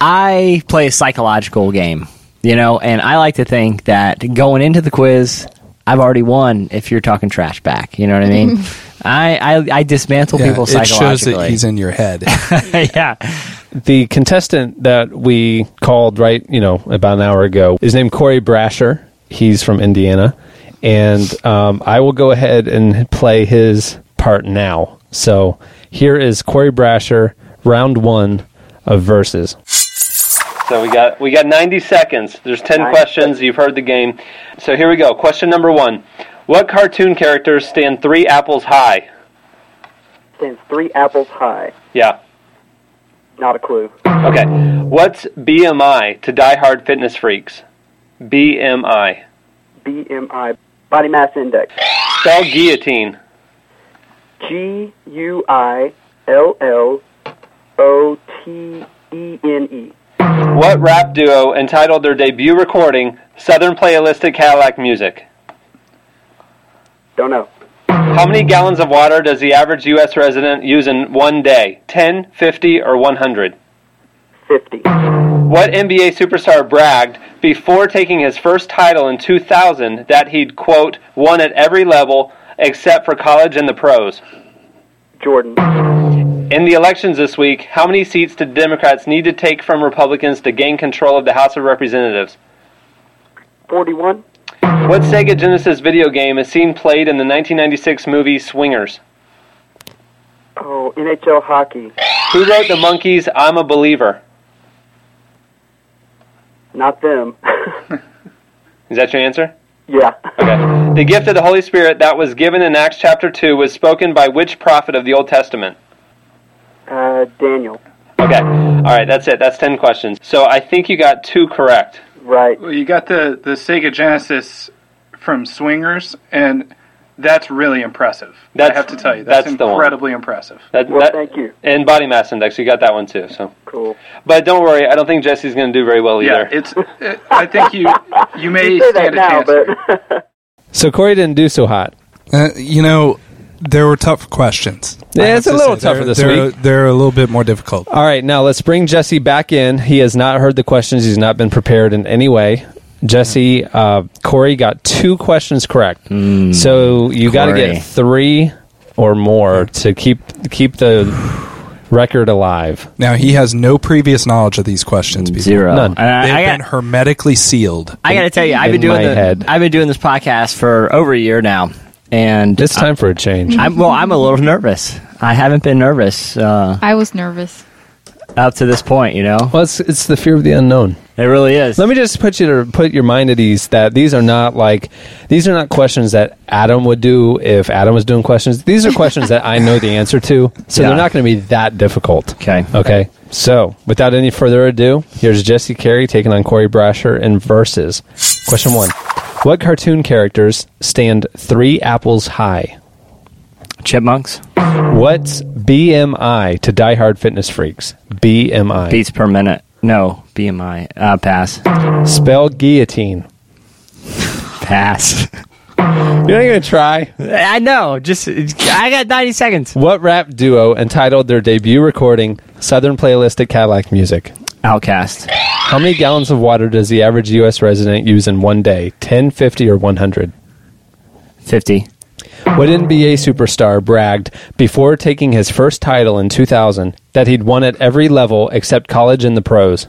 Speaker 4: I play a psychological game, you know, and I like to think that going into the quiz, I've already won. If you're talking trash back, you know what I mean. I, I I dismantle
Speaker 3: yeah,
Speaker 4: people
Speaker 3: it shows that he's in your head.
Speaker 4: yeah,
Speaker 1: the contestant that we called right, you know, about an hour ago is named Corey Brasher. He's from Indiana, and um, I will go ahead and play his part now. So here is Corey Brasher, round one of Versus. So we got we got 90 seconds. There's 10 questions. You've heard the game. So here we go. Question number one: What cartoon characters stand three apples high?
Speaker 6: Stands three apples high.
Speaker 1: Yeah.
Speaker 6: Not a clue.
Speaker 1: Okay. What's BMI to die-hard fitness freaks? BMI.
Speaker 6: BMI. Body mass index.
Speaker 1: Spell guillotine.
Speaker 6: G U I L L O T E N E.
Speaker 1: What rap duo entitled their debut recording Southern Playalistic Cadillac Music?
Speaker 6: Don't know.
Speaker 1: How many gallons of water does the average U.S. resident use in one day? 10, 50, or 100?
Speaker 6: 50.
Speaker 1: What NBA superstar bragged before taking his first title in 2000 that he'd, quote, won at every level except for college and the pros?
Speaker 6: Jordan.
Speaker 1: In the elections this week, how many seats did Democrats need to take from Republicans to gain control of the House of Representatives?
Speaker 6: 41.
Speaker 1: What Sega Genesis video game is seen played in the 1996 movie Swingers?
Speaker 6: Oh, NHL hockey.
Speaker 1: Who wrote the Monkees' I'm a Believer?
Speaker 6: Not them.
Speaker 1: Is that your answer?
Speaker 6: yeah.
Speaker 1: Okay. The gift of the Holy Spirit that was given in Acts chapter 2 was spoken by which prophet of the Old Testament?
Speaker 6: Uh, Daniel.
Speaker 1: Okay. All right, that's it. That's 10 questions. So I think you got two correct.
Speaker 6: Right.
Speaker 7: Well, you got the the Sega Genesis from Swingers, and that's really impressive.
Speaker 1: That's-
Speaker 7: I have to tell you, that's,
Speaker 1: that's
Speaker 7: incredibly impressive.
Speaker 1: That,
Speaker 6: Well,
Speaker 1: that-
Speaker 6: thank you.
Speaker 1: And body mass index, you got that one too. So,
Speaker 6: Cool.
Speaker 1: but don't worry, I don't think Jesse's going to do very well
Speaker 7: Yeah,
Speaker 1: either.
Speaker 7: it's. It, I think you you may
Speaker 6: You say that
Speaker 7: stand a
Speaker 6: now,
Speaker 7: chance.
Speaker 6: but
Speaker 1: so Corey didn't do so hot.
Speaker 3: Uh, you know, there were tough questions.
Speaker 1: Yeah, it's a little
Speaker 3: say.
Speaker 1: tougher
Speaker 3: They're-
Speaker 1: this
Speaker 3: they're,
Speaker 1: week.
Speaker 3: They're a little bit more difficult.
Speaker 1: All right, now let's bring Jesse back in. He has not heard the questions. He's not been prepared in any way. Jesse, uh, Corey got two questions correct, so you got to get three or more to keep keep the record alive.
Speaker 3: Now he has no previous knowledge of these questions. People.
Speaker 4: Zero.
Speaker 1: None.
Speaker 4: And I,
Speaker 3: They've
Speaker 4: I
Speaker 3: been
Speaker 4: got,
Speaker 3: hermetically sealed.
Speaker 4: I got to tell you, I've been doing the,
Speaker 1: head.
Speaker 4: I've been doing this podcast for over a year now, and
Speaker 1: It's time for a change.
Speaker 4: I'm well. I'm a little nervous. I haven't been nervous uh,
Speaker 2: I was nervous.
Speaker 4: up to this point. You know,
Speaker 1: Well, it's, it's the fear of the unknown.
Speaker 4: it really is.
Speaker 1: Let me just put you to put your mind at ease that these are not like these are not questions that Adam would do if Adam was doing questions. These are questions that I know the answer to, so
Speaker 4: Yeah.
Speaker 1: they're not going to be that difficult.
Speaker 4: Okay.
Speaker 1: Okay. So, without any further ado, here's Jesse Carey taking on Corey Brasher in Versus. Question one: What cartoon characters stand three apples high?
Speaker 4: Chipmunks
Speaker 1: What's BMI to diehard fitness freaks? BMI.
Speaker 4: beats per minute. No BMI. Uh, pass.
Speaker 1: Spell guillotine.
Speaker 4: Pass.
Speaker 1: You're not going to try.
Speaker 4: I know. Just I got 90 seconds.
Speaker 1: What rap duo entitled their debut recording Southern Playalistic Cadillac Music?
Speaker 4: OutKast.
Speaker 1: How many gallons of water does the average U.S. resident use in one day? 10, 50, or 100?
Speaker 4: 50.
Speaker 1: What NBA superstar bragged before taking his first title in 2000 that he'd won at every level except college and the pros?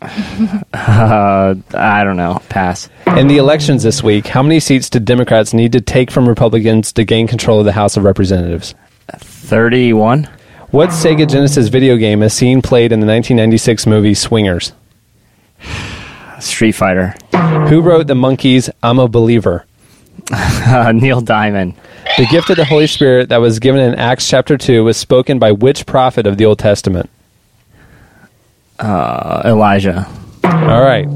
Speaker 4: Uh, I don't know. Pass.
Speaker 1: In the elections this week, how many seats did Democrats need to take from Republicans to gain control of the House of Representatives?
Speaker 4: 31.
Speaker 1: What Sega Genesis video game is seen played in the 1996 movie Swingers?
Speaker 4: Street Fighter.
Speaker 1: Who wrote the Monkees' I'm a Believer?
Speaker 4: Uh, Neil Diamond.
Speaker 1: The gift of the Holy Spirit that was given in Acts chapter 2 was spoken by which prophet of the Old Testament?
Speaker 4: Uh, Elijah.
Speaker 1: All right.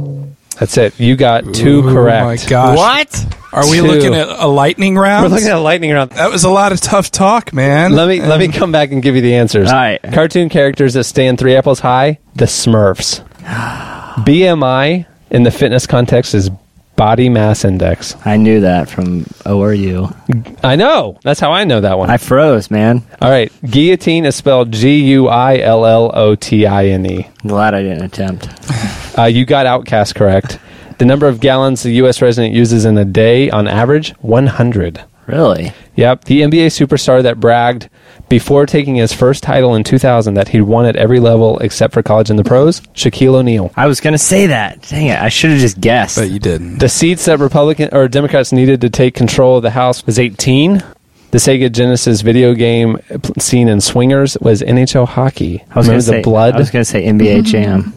Speaker 1: That's it. You got two
Speaker 3: Ooh,
Speaker 1: correct.
Speaker 3: my gosh.
Speaker 4: What?
Speaker 3: Are we
Speaker 1: Two.
Speaker 3: looking at a lightning round?
Speaker 1: We're looking at a lightning round.
Speaker 3: that was a lot of tough talk, man.
Speaker 1: Let me let me come back and give you the answers.
Speaker 4: All right.
Speaker 1: Cartoon characters that stand three apples high, the Smurfs. BMI in the fitness context is body mass index.
Speaker 4: I knew that from ORU.
Speaker 1: I know. That's how I know that one.
Speaker 4: I froze, man.
Speaker 1: All right. Guillotine is spelled G U I L L O T I N E.
Speaker 4: Glad I didn't attempt.
Speaker 1: Uh, you got OutKast correct. The number of gallons the U.S. resident uses in a day on average, 100.
Speaker 4: Really?
Speaker 1: Yep. The NBA superstar that bragged before taking his first title in 2000 that he'd won at every level except for college and the pros, Shaquille O'Neal.
Speaker 4: I was gonna say that. Dang it! I should have just guessed.
Speaker 3: but you didn't.
Speaker 1: The seats that Republican or Democrats needed to take control of the House was 18. The Sega Genesis video game pl- seen in Swingers was NHL hockey.
Speaker 4: I was gonna say
Speaker 1: blood?
Speaker 4: I was gonna say NBA Jam.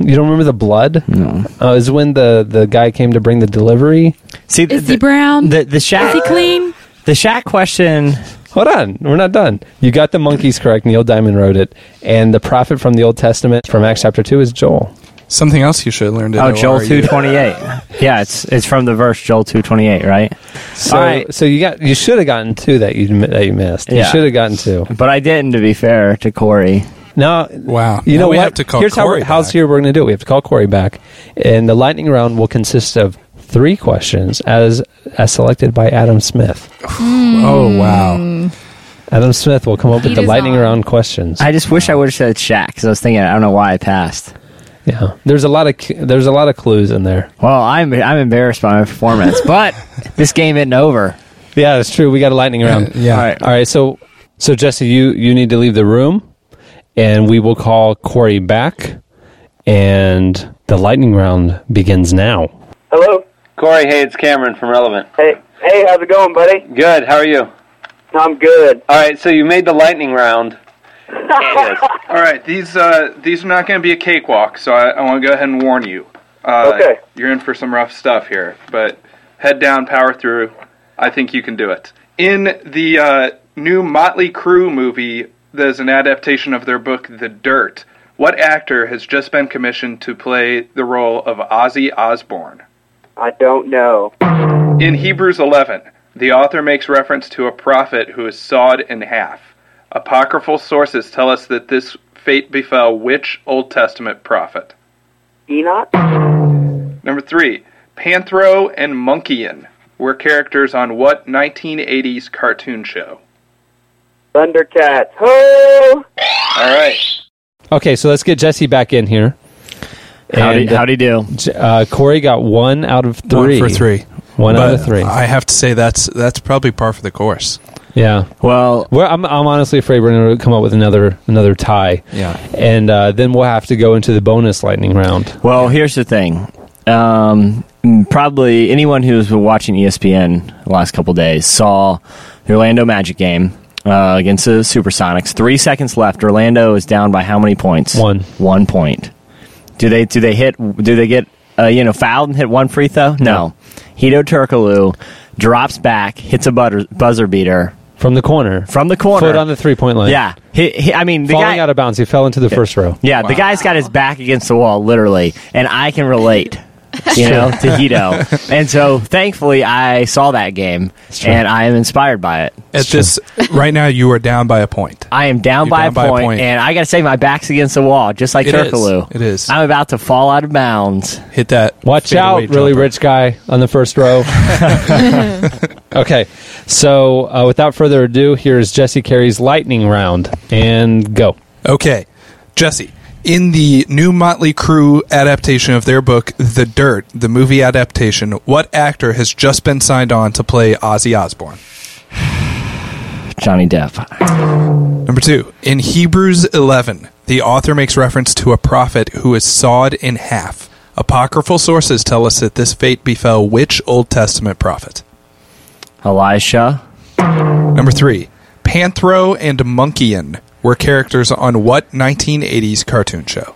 Speaker 1: You don't remember the blood?
Speaker 4: No.
Speaker 1: Uh, is when the, the guy came to bring the delivery.
Speaker 4: See,
Speaker 2: Is
Speaker 4: the,
Speaker 2: he brown?
Speaker 4: the the
Speaker 2: Is he clean?
Speaker 4: the Shaq question.
Speaker 1: Hold on, we're not done. You got the Monkees correct. Neil Diamond wrote it, and the prophet from the Old Testament from Acts chapter two is Joel.
Speaker 3: Something else you should have learned. at
Speaker 4: Oh, Joel
Speaker 3: ORU.
Speaker 4: two twenty eight. Yeah, it's it's from the verse Joel two twenty eight, right?
Speaker 1: So,
Speaker 4: All right.
Speaker 1: so you got you should have gotten two that you that you missed. You
Speaker 4: Yeah.
Speaker 1: should have gotten two.
Speaker 4: But I didn't, to be fair to Corey.
Speaker 1: Now,
Speaker 3: Wow.
Speaker 1: You
Speaker 3: Now
Speaker 1: know
Speaker 3: we
Speaker 1: what?
Speaker 3: have to call
Speaker 1: Here's how
Speaker 3: Corey
Speaker 1: we're, how's here we're going to do it. We have to call Corey back, and the lightning round will consist of three questions as as selected by Adam Smith.
Speaker 3: Oh wow. Hmm.
Speaker 1: Adam Smith will come up with the lightning
Speaker 2: on.
Speaker 1: round questions.
Speaker 4: I just wish I would have said Shaq because I was thinking I don't know why I passed.
Speaker 1: yeah, there's a lot of there's a lot of clues in there.
Speaker 4: Well, I'm I'm embarrassed by my performance, but this game isn't over.
Speaker 1: Yeah, that's true. We got a lightning round.
Speaker 3: Yeah.
Speaker 4: All right.
Speaker 1: All right, so So Jesse, you you need to leave the room, and we will call Corey back, and the lightning round begins now.
Speaker 6: Hello.
Speaker 8: Corey, hey, it's Cameron from Relevant.
Speaker 6: Hey, hey, how's it going, buddy?
Speaker 8: Good, how are you?
Speaker 6: I'm good.
Speaker 8: All right, so you made the lightning round.
Speaker 7: All right, these uh, these are not going to be a cakewalk, so I, I want to go ahead and warn you. Uh,
Speaker 6: Okay.
Speaker 7: You're in for some rough stuff here, but head down, power through. I think you can do it. In the uh, new Motley Crue movie, there's an adaptation of their book, The Dirt. What actor has just been commissioned to play the role of Ozzy Osbourne?
Speaker 6: I don't know.
Speaker 7: In Hebrews 11, the author makes reference to a prophet who is sawed in half. Apocryphal sources tell us that this fate befell which Old Testament prophet?
Speaker 6: Enoch?
Speaker 7: Number three, Panthro and Monkian were characters on what 1980s cartoon show?
Speaker 6: Thundercats. Ho!
Speaker 7: All right.
Speaker 1: Okay, so let's get Jesse back in here.
Speaker 4: Howdy,
Speaker 1: And, uh,
Speaker 4: howdy do.
Speaker 1: Uh, Corey got one out of three.
Speaker 3: One for three.
Speaker 1: One
Speaker 3: but
Speaker 1: out of three.
Speaker 3: I have to say that's that's probably par for the course.
Speaker 1: yeah.
Speaker 4: Well,
Speaker 1: Well, I'm, I'm honestly afraid we're going to come up with another another tie.
Speaker 3: Yeah.
Speaker 1: And uh, then we'll have to go into the bonus lightning round.
Speaker 4: well, here's the thing. Um, probably anyone who's been watching ESPN the last couple days saw the Orlando Magic game uh, against the Supersonics. Three seconds left. Orlando is down by how many points?
Speaker 1: One.
Speaker 4: One point. Do they do they hit? Do they get uh, you know fouled and hit one free throw? No. Hedo Turkoglu drops back, hits a butter, buzzer beater
Speaker 1: From the corner.
Speaker 4: from the corner.
Speaker 1: Foot on the three point line.
Speaker 4: yeah, he, he, I mean the
Speaker 1: Falling
Speaker 4: guy.
Speaker 1: out of bounds. He fell into the first row.
Speaker 4: Yeah, the guy's got his back against the wall, literally, and I can relate, you know, to Hedo. And so, thankfully, I saw that game, and I am inspired by it.
Speaker 3: At this right now, you are down by a point.
Speaker 4: I am down, by,
Speaker 3: down
Speaker 4: a
Speaker 3: by a
Speaker 4: point,
Speaker 3: point.
Speaker 4: and I got to say, my back's against the wall, just like
Speaker 3: It is.
Speaker 4: Turkoglu.
Speaker 3: It is.
Speaker 4: I'm about to fall out of bounds.
Speaker 3: Hit that.
Speaker 1: Watch out,
Speaker 3: fadeaway
Speaker 1: really
Speaker 3: jumper.
Speaker 1: rich guy on the first row. okay, so uh, without further ado, here's Jesse Carey's lightning round, and go.
Speaker 3: Okay, Jesse. In the new Motley Crue adaptation of their book, The Dirt, the movie adaptation, what actor has just been signed on to play Ozzy Osbourne?
Speaker 4: Johnny Depp.
Speaker 3: Number two, in Hebrews 11, the author makes reference to a prophet who is sawed in half. Apocryphal sources tell us that this fate befell which Old Testament prophet?
Speaker 4: Elisha.
Speaker 3: Number three, Panthro and Monkian were characters on what 1980s cartoon show?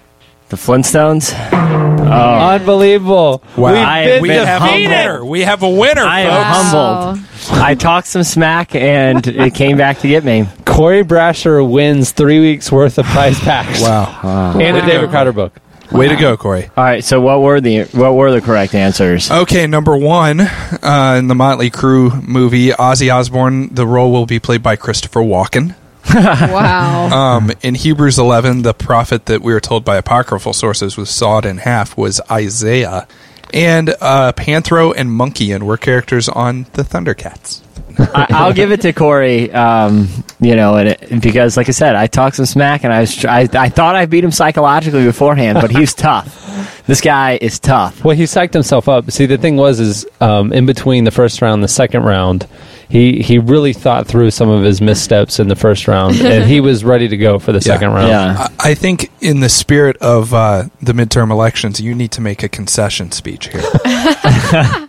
Speaker 4: The Flintstones. Oh.
Speaker 1: Unbelievable.
Speaker 3: Wow.
Speaker 1: We've
Speaker 4: I
Speaker 1: been
Speaker 4: we have a
Speaker 1: defeated.
Speaker 3: winner. We have a winner,
Speaker 4: I am
Speaker 3: folks.
Speaker 4: humbled. I talked some smack, and it came back to get me.
Speaker 1: Corey Brasher wins three weeks worth of prize packs.
Speaker 3: Wow.
Speaker 1: And a David Crowder book.
Speaker 3: Way to go, Corey.
Speaker 4: All right, so what were the what were the correct answers?
Speaker 3: Okay, number one, uh, in the Motley Crue movie, Ozzy Osbourne, the role will be played by Christopher Walken.
Speaker 2: Wow.
Speaker 3: Um, in Hebrews 11, the prophet that we are told by apocryphal sources was sawed in half was Isaiah. And uh, Panthro and Monkian were characters on the Thundercats.
Speaker 4: I, I'll give it to Corey. Um, you know, and it, because like I said, I talked some smack, and I was I, I thought I beat him psychologically beforehand, but he's tough. This guy is tough.
Speaker 1: Well, he psyched himself up. See, the thing was, is um, in between the first round and the second round, he he really thought through some of his missteps in the first round, and he was ready to go for the
Speaker 3: Yeah.
Speaker 1: second round.
Speaker 4: Yeah.
Speaker 3: I I think, in the spirit of uh, the midterm elections, you need to make a concession speech here.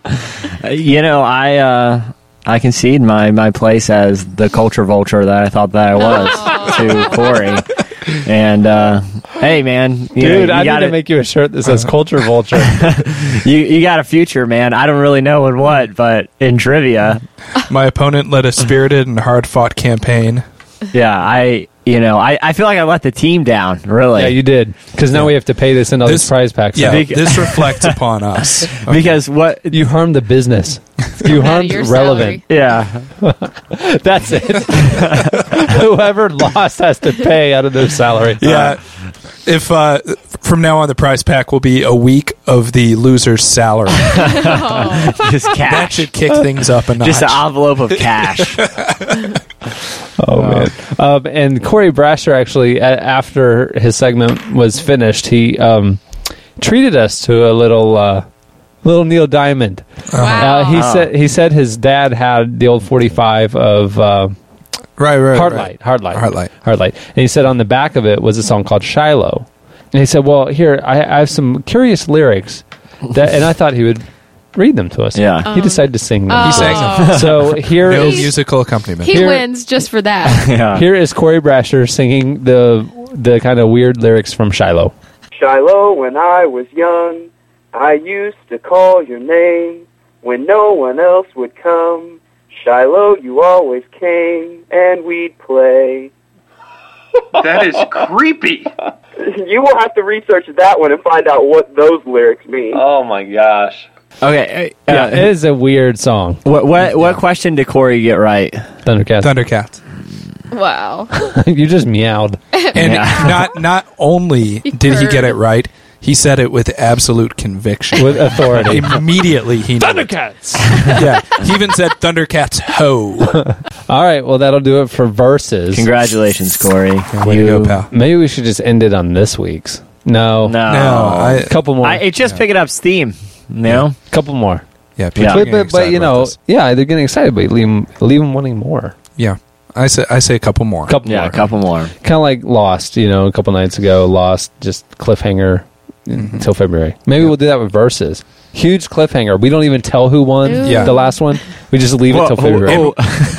Speaker 4: You know, I uh, I concede my my place as the culture vulture that I thought that I was to Corey. And uh, hey, man, you know,
Speaker 1: Dude,
Speaker 4: you
Speaker 1: I
Speaker 4: got
Speaker 1: need to make you a shirt that says "Culture Vulture."
Speaker 4: you you got a future, man. I don't really know in what, but in trivia,
Speaker 3: My opponent led a spirited and hard fought campaign.
Speaker 4: yeah, I you know I, I feel like I let the team down. Really,
Speaker 1: yeah, you did. Because now we have to pay this into all these prize packs.
Speaker 3: Yeah,
Speaker 1: So
Speaker 3: this reflects upon us.
Speaker 4: because what
Speaker 1: you harmed the business. You
Speaker 2: Out
Speaker 1: harmed
Speaker 2: your
Speaker 1: relevant.
Speaker 4: yeah
Speaker 1: That's it. Whoever lost has to pay out of their salary.
Speaker 3: Yeah. If uh, from now on the prize pack will be a week of the loser's salary,
Speaker 4: just
Speaker 3: that
Speaker 4: cash,
Speaker 3: should kick things up a notch.
Speaker 4: just an envelope of cash.
Speaker 1: Oh man! Um, and Corey Brasher actually, a- after his segment was finished, he um, treated us to a little uh, little Neil Diamond.
Speaker 2: Wow.
Speaker 1: Uh, he said he said his dad had the old forty five of uh,
Speaker 3: Right, right,
Speaker 1: Hard
Speaker 3: right.
Speaker 1: Light, Hard Light,
Speaker 3: Hard Light.
Speaker 1: Hard Light. And he said on the back of it was a song called Shiloh. And he said, "Well, here I, I have some curious lyrics," that, and I thought he would read them to us.
Speaker 4: Yeah.
Speaker 1: Um, he decided to sing them. Oh.
Speaker 3: He sang them.
Speaker 1: So here
Speaker 3: No
Speaker 1: is
Speaker 3: musical accompaniment.
Speaker 2: He
Speaker 1: Here-
Speaker 2: wins just for that.
Speaker 4: Yeah.
Speaker 1: here is Corey Brasher singing the the kind of weird lyrics from Shiloh.
Speaker 6: Shiloh, when I was young, I used to call your name when no one else would come. Shiloh, you always came, and we'd play.
Speaker 7: That is creepy.
Speaker 6: You will have to research that one and find out what those lyrics mean.
Speaker 8: Oh my gosh.
Speaker 4: Okay. Uh,
Speaker 1: Yeah, it is a weird song.
Speaker 4: what what what question did Corey get right?
Speaker 1: Thundercats.
Speaker 3: Thundercats.
Speaker 2: wow.
Speaker 1: you just meowed.
Speaker 3: And
Speaker 4: Yeah.
Speaker 3: not not only did he get it right, he said it with absolute conviction.
Speaker 1: with authority.
Speaker 3: Immediately he.
Speaker 1: Thundercats.
Speaker 3: Yeah. He even said Thundercats ho.
Speaker 1: All right, well that'll do it for Versus.
Speaker 4: Congratulations, Corey.
Speaker 3: Way to go, pal.
Speaker 1: Maybe we should just end it on this week's. No,
Speaker 4: No.
Speaker 3: No, I,
Speaker 1: a couple more.
Speaker 4: I, it's just picking up steam. You know?
Speaker 1: couple more.
Speaker 3: yeah, people
Speaker 4: Yeah.
Speaker 3: are
Speaker 1: But, but, but you
Speaker 3: about
Speaker 1: know,
Speaker 3: this.
Speaker 1: yeah, they're getting excited, but leave them, leave them wanting more.
Speaker 3: yeah. I say I say a couple more.
Speaker 1: couple
Speaker 4: Yeah,
Speaker 1: more.
Speaker 4: a couple more.
Speaker 1: Kind of like Lost, you know, a couple nights ago, Lost, just cliffhanger
Speaker 3: Mm-hmm.
Speaker 1: until February. Maybe we'll do that with Versus. Huge cliffhanger. We don't even tell who won
Speaker 3: Yeah.
Speaker 1: the last one. We just leave it till February.
Speaker 4: oh,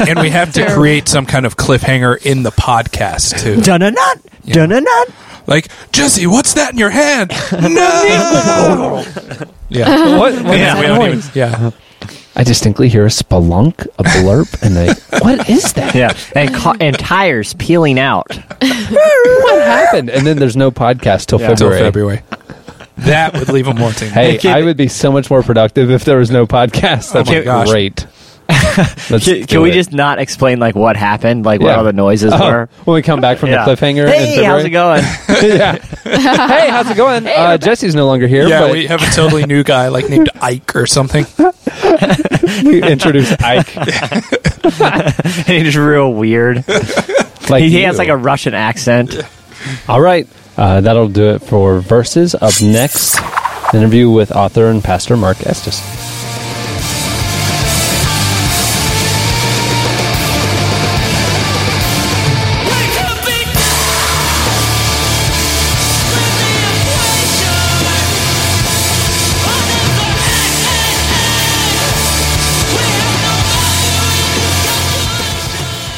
Speaker 3: and we have to create some kind of cliffhanger in the podcast too.
Speaker 4: Dun-dun-dun, dun-dun-dun.
Speaker 3: Like, Jesse, what's that in your hand? no. yeah.
Speaker 1: What? what is
Speaker 3: Yeah, we don't even, yeah.
Speaker 1: I distinctly hear a spelunk, a blurp, and a what is that?
Speaker 4: Yeah, and ca- and tires peeling out.
Speaker 1: What happened? And then there's no podcast till
Speaker 4: Yeah.
Speaker 3: Until
Speaker 1: February.
Speaker 3: February. That would leave them wanting.
Speaker 1: Hey, I would be so much more productive if there was no podcast. That'd
Speaker 3: Oh my
Speaker 1: be
Speaker 3: gosh.
Speaker 1: great. Let's
Speaker 4: Can, can we just not explain like what happened, like what
Speaker 1: Yeah.
Speaker 4: all the noises
Speaker 1: Oh,
Speaker 4: were?
Speaker 1: when we come back from
Speaker 4: Yeah.
Speaker 1: the cliffhanger? in
Speaker 4: Hey, how's
Speaker 1: February?
Speaker 4: it going?
Speaker 1: yeah. hey, how's it going? uh, Jesse's no longer here,
Speaker 3: yeah,
Speaker 1: but
Speaker 3: we have a totally new guy like named Ike or something.
Speaker 1: we introduced Ike.
Speaker 4: and he's real weird.
Speaker 1: Like
Speaker 4: he, he
Speaker 1: you.
Speaker 4: has like a Russian accent.
Speaker 1: All right, uh, that'll do it for Versus. Up next, an interview with author and pastor Marc Estes.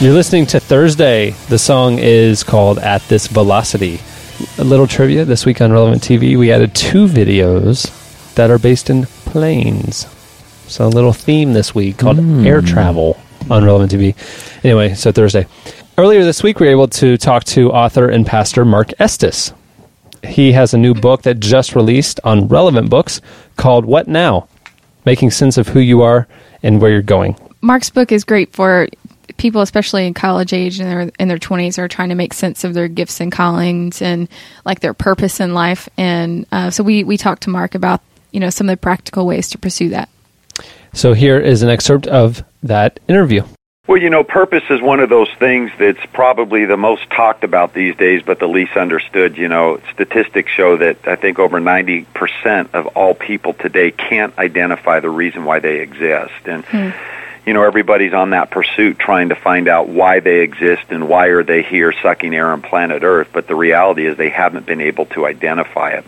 Speaker 1: You're listening to Thursday. The song is called At This Velocity. A little trivia this week on Relevant TV. We added two videos that are based in planes. So a little theme this week called hmm. air travel on Relevant TV. Anyway, so Thursday. Earlier this week, we were able to talk to author and pastor Marc Estes. He has a new book that just released on Relevant Books called What Now? Making Sense of Who You Are and Where You're Going.
Speaker 2: Marc's book is great for people, especially in college age and their in their twenties, are trying to make sense of their gifts and callings and like their purpose in life. And uh, so we we talked to Marc about you know some of the practical ways to pursue that.
Speaker 1: So here is an excerpt of that interview.
Speaker 9: Well, you know, purpose is one of those things that's probably the most talked about these days, but the least understood. You know, statistics show that I think over 90% of all people today can't identify the reason why they exist. And, you know, everybody's on that pursuit trying to find out why they exist and why are they here sucking air on planet Earth, but the reality is they haven't been able to identify it.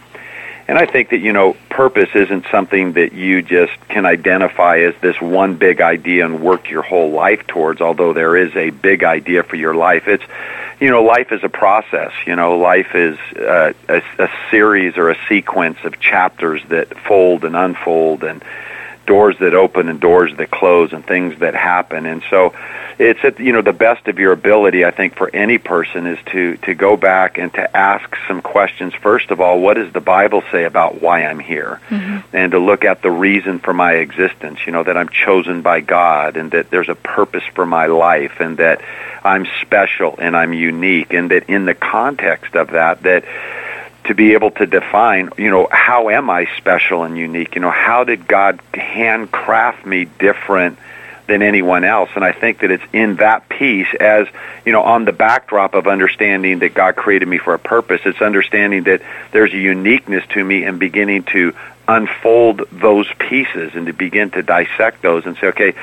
Speaker 9: And I think that, you know, purpose isn't something that you just can identify as this one big idea and work your whole life towards, although there is a big idea for your life. It's, you know, life is a process. You know, life is uh, a, a series or a sequence of chapters that fold and unfold and doors that open and doors that close and things that happen. And so it's at you know the best of your ability I think for any person is to to go back and to ask some questions. First of all what does the Bible say about why I'm here? Mm-hmm. And to look at the reason for my existence you know that I'm chosen by God and that there's a purpose for my life and that I'm special and I'm unique and that in the context of that that to be able to define, you know, how am I special and unique? You know, how did God handcraft me different than anyone else? And I think that it's in that piece as, you know, on the backdrop of understanding that God created me for a purpose, it's understanding that there's a uniqueness to me and beginning to unfold those pieces and to begin to dissect those and say, okay,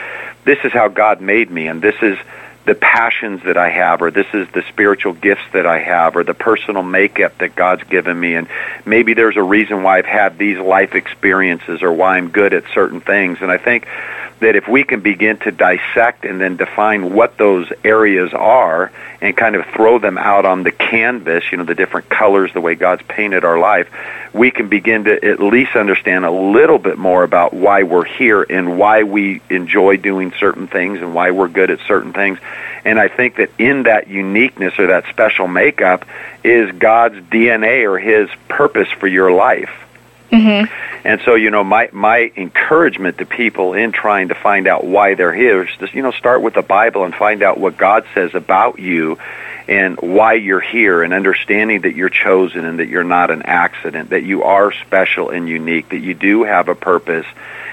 Speaker 9: this is how God made me and this is the passions that I have, or this is the spiritual gifts that I have, or the personal makeup that God's given me, and maybe there's a reason why I've had these life experiences or why I'm good at certain things. And I think that if we can begin to dissect and then define what those areas are and kind of throw them out on the canvas, you know, the different colors, the way God's painted our life, we can begin to at least understand a little bit more about why we're here and why we enjoy doing certain things and why we're good at certain things. And I think that in that uniqueness or that special makeup is God's DNA or His purpose for your life.
Speaker 2: Mm-hmm.
Speaker 9: And so, you know, my my encouragement to people in trying to find out why they're here is just, you know, start with the Bible and find out what God says about you and why you're here and understanding that you're chosen and that you're not an accident, that you are special and unique, that you do have a purpose.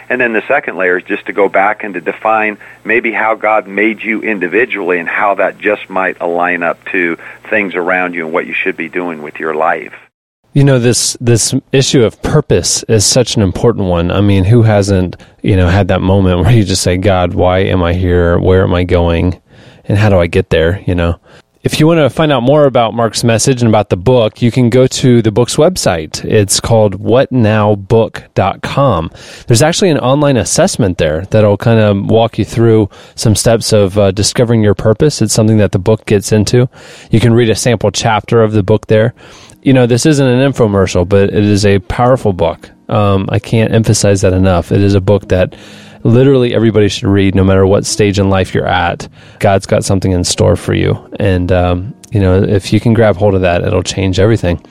Speaker 9: And then the second layer is just to go back and to define maybe how God made you individually and how that just might align up to things around you and what you should be doing with your life.
Speaker 1: You know this this issue of purpose is such an important one. I mean, who hasn't you know had that moment where you just say, "God, why am I here? Where am I going? And how do I get there?" You know. If you want to find out more about Marc's message and about the book, you can go to the book's website. It's called whatnowbook.com. There's actually an online assessment there that'll kind of walk you through some steps of uh, discovering your purpose. It's something that the book gets into. You can read a sample chapter of the book there. You know, this isn't an infomercial, but it is a powerful book. Um, I can't emphasize that enough. It is a book that literally everybody should read no matter what stage in life you're at. God's got something in store for you. And um, you know if you can grab hold of that it'll change everything.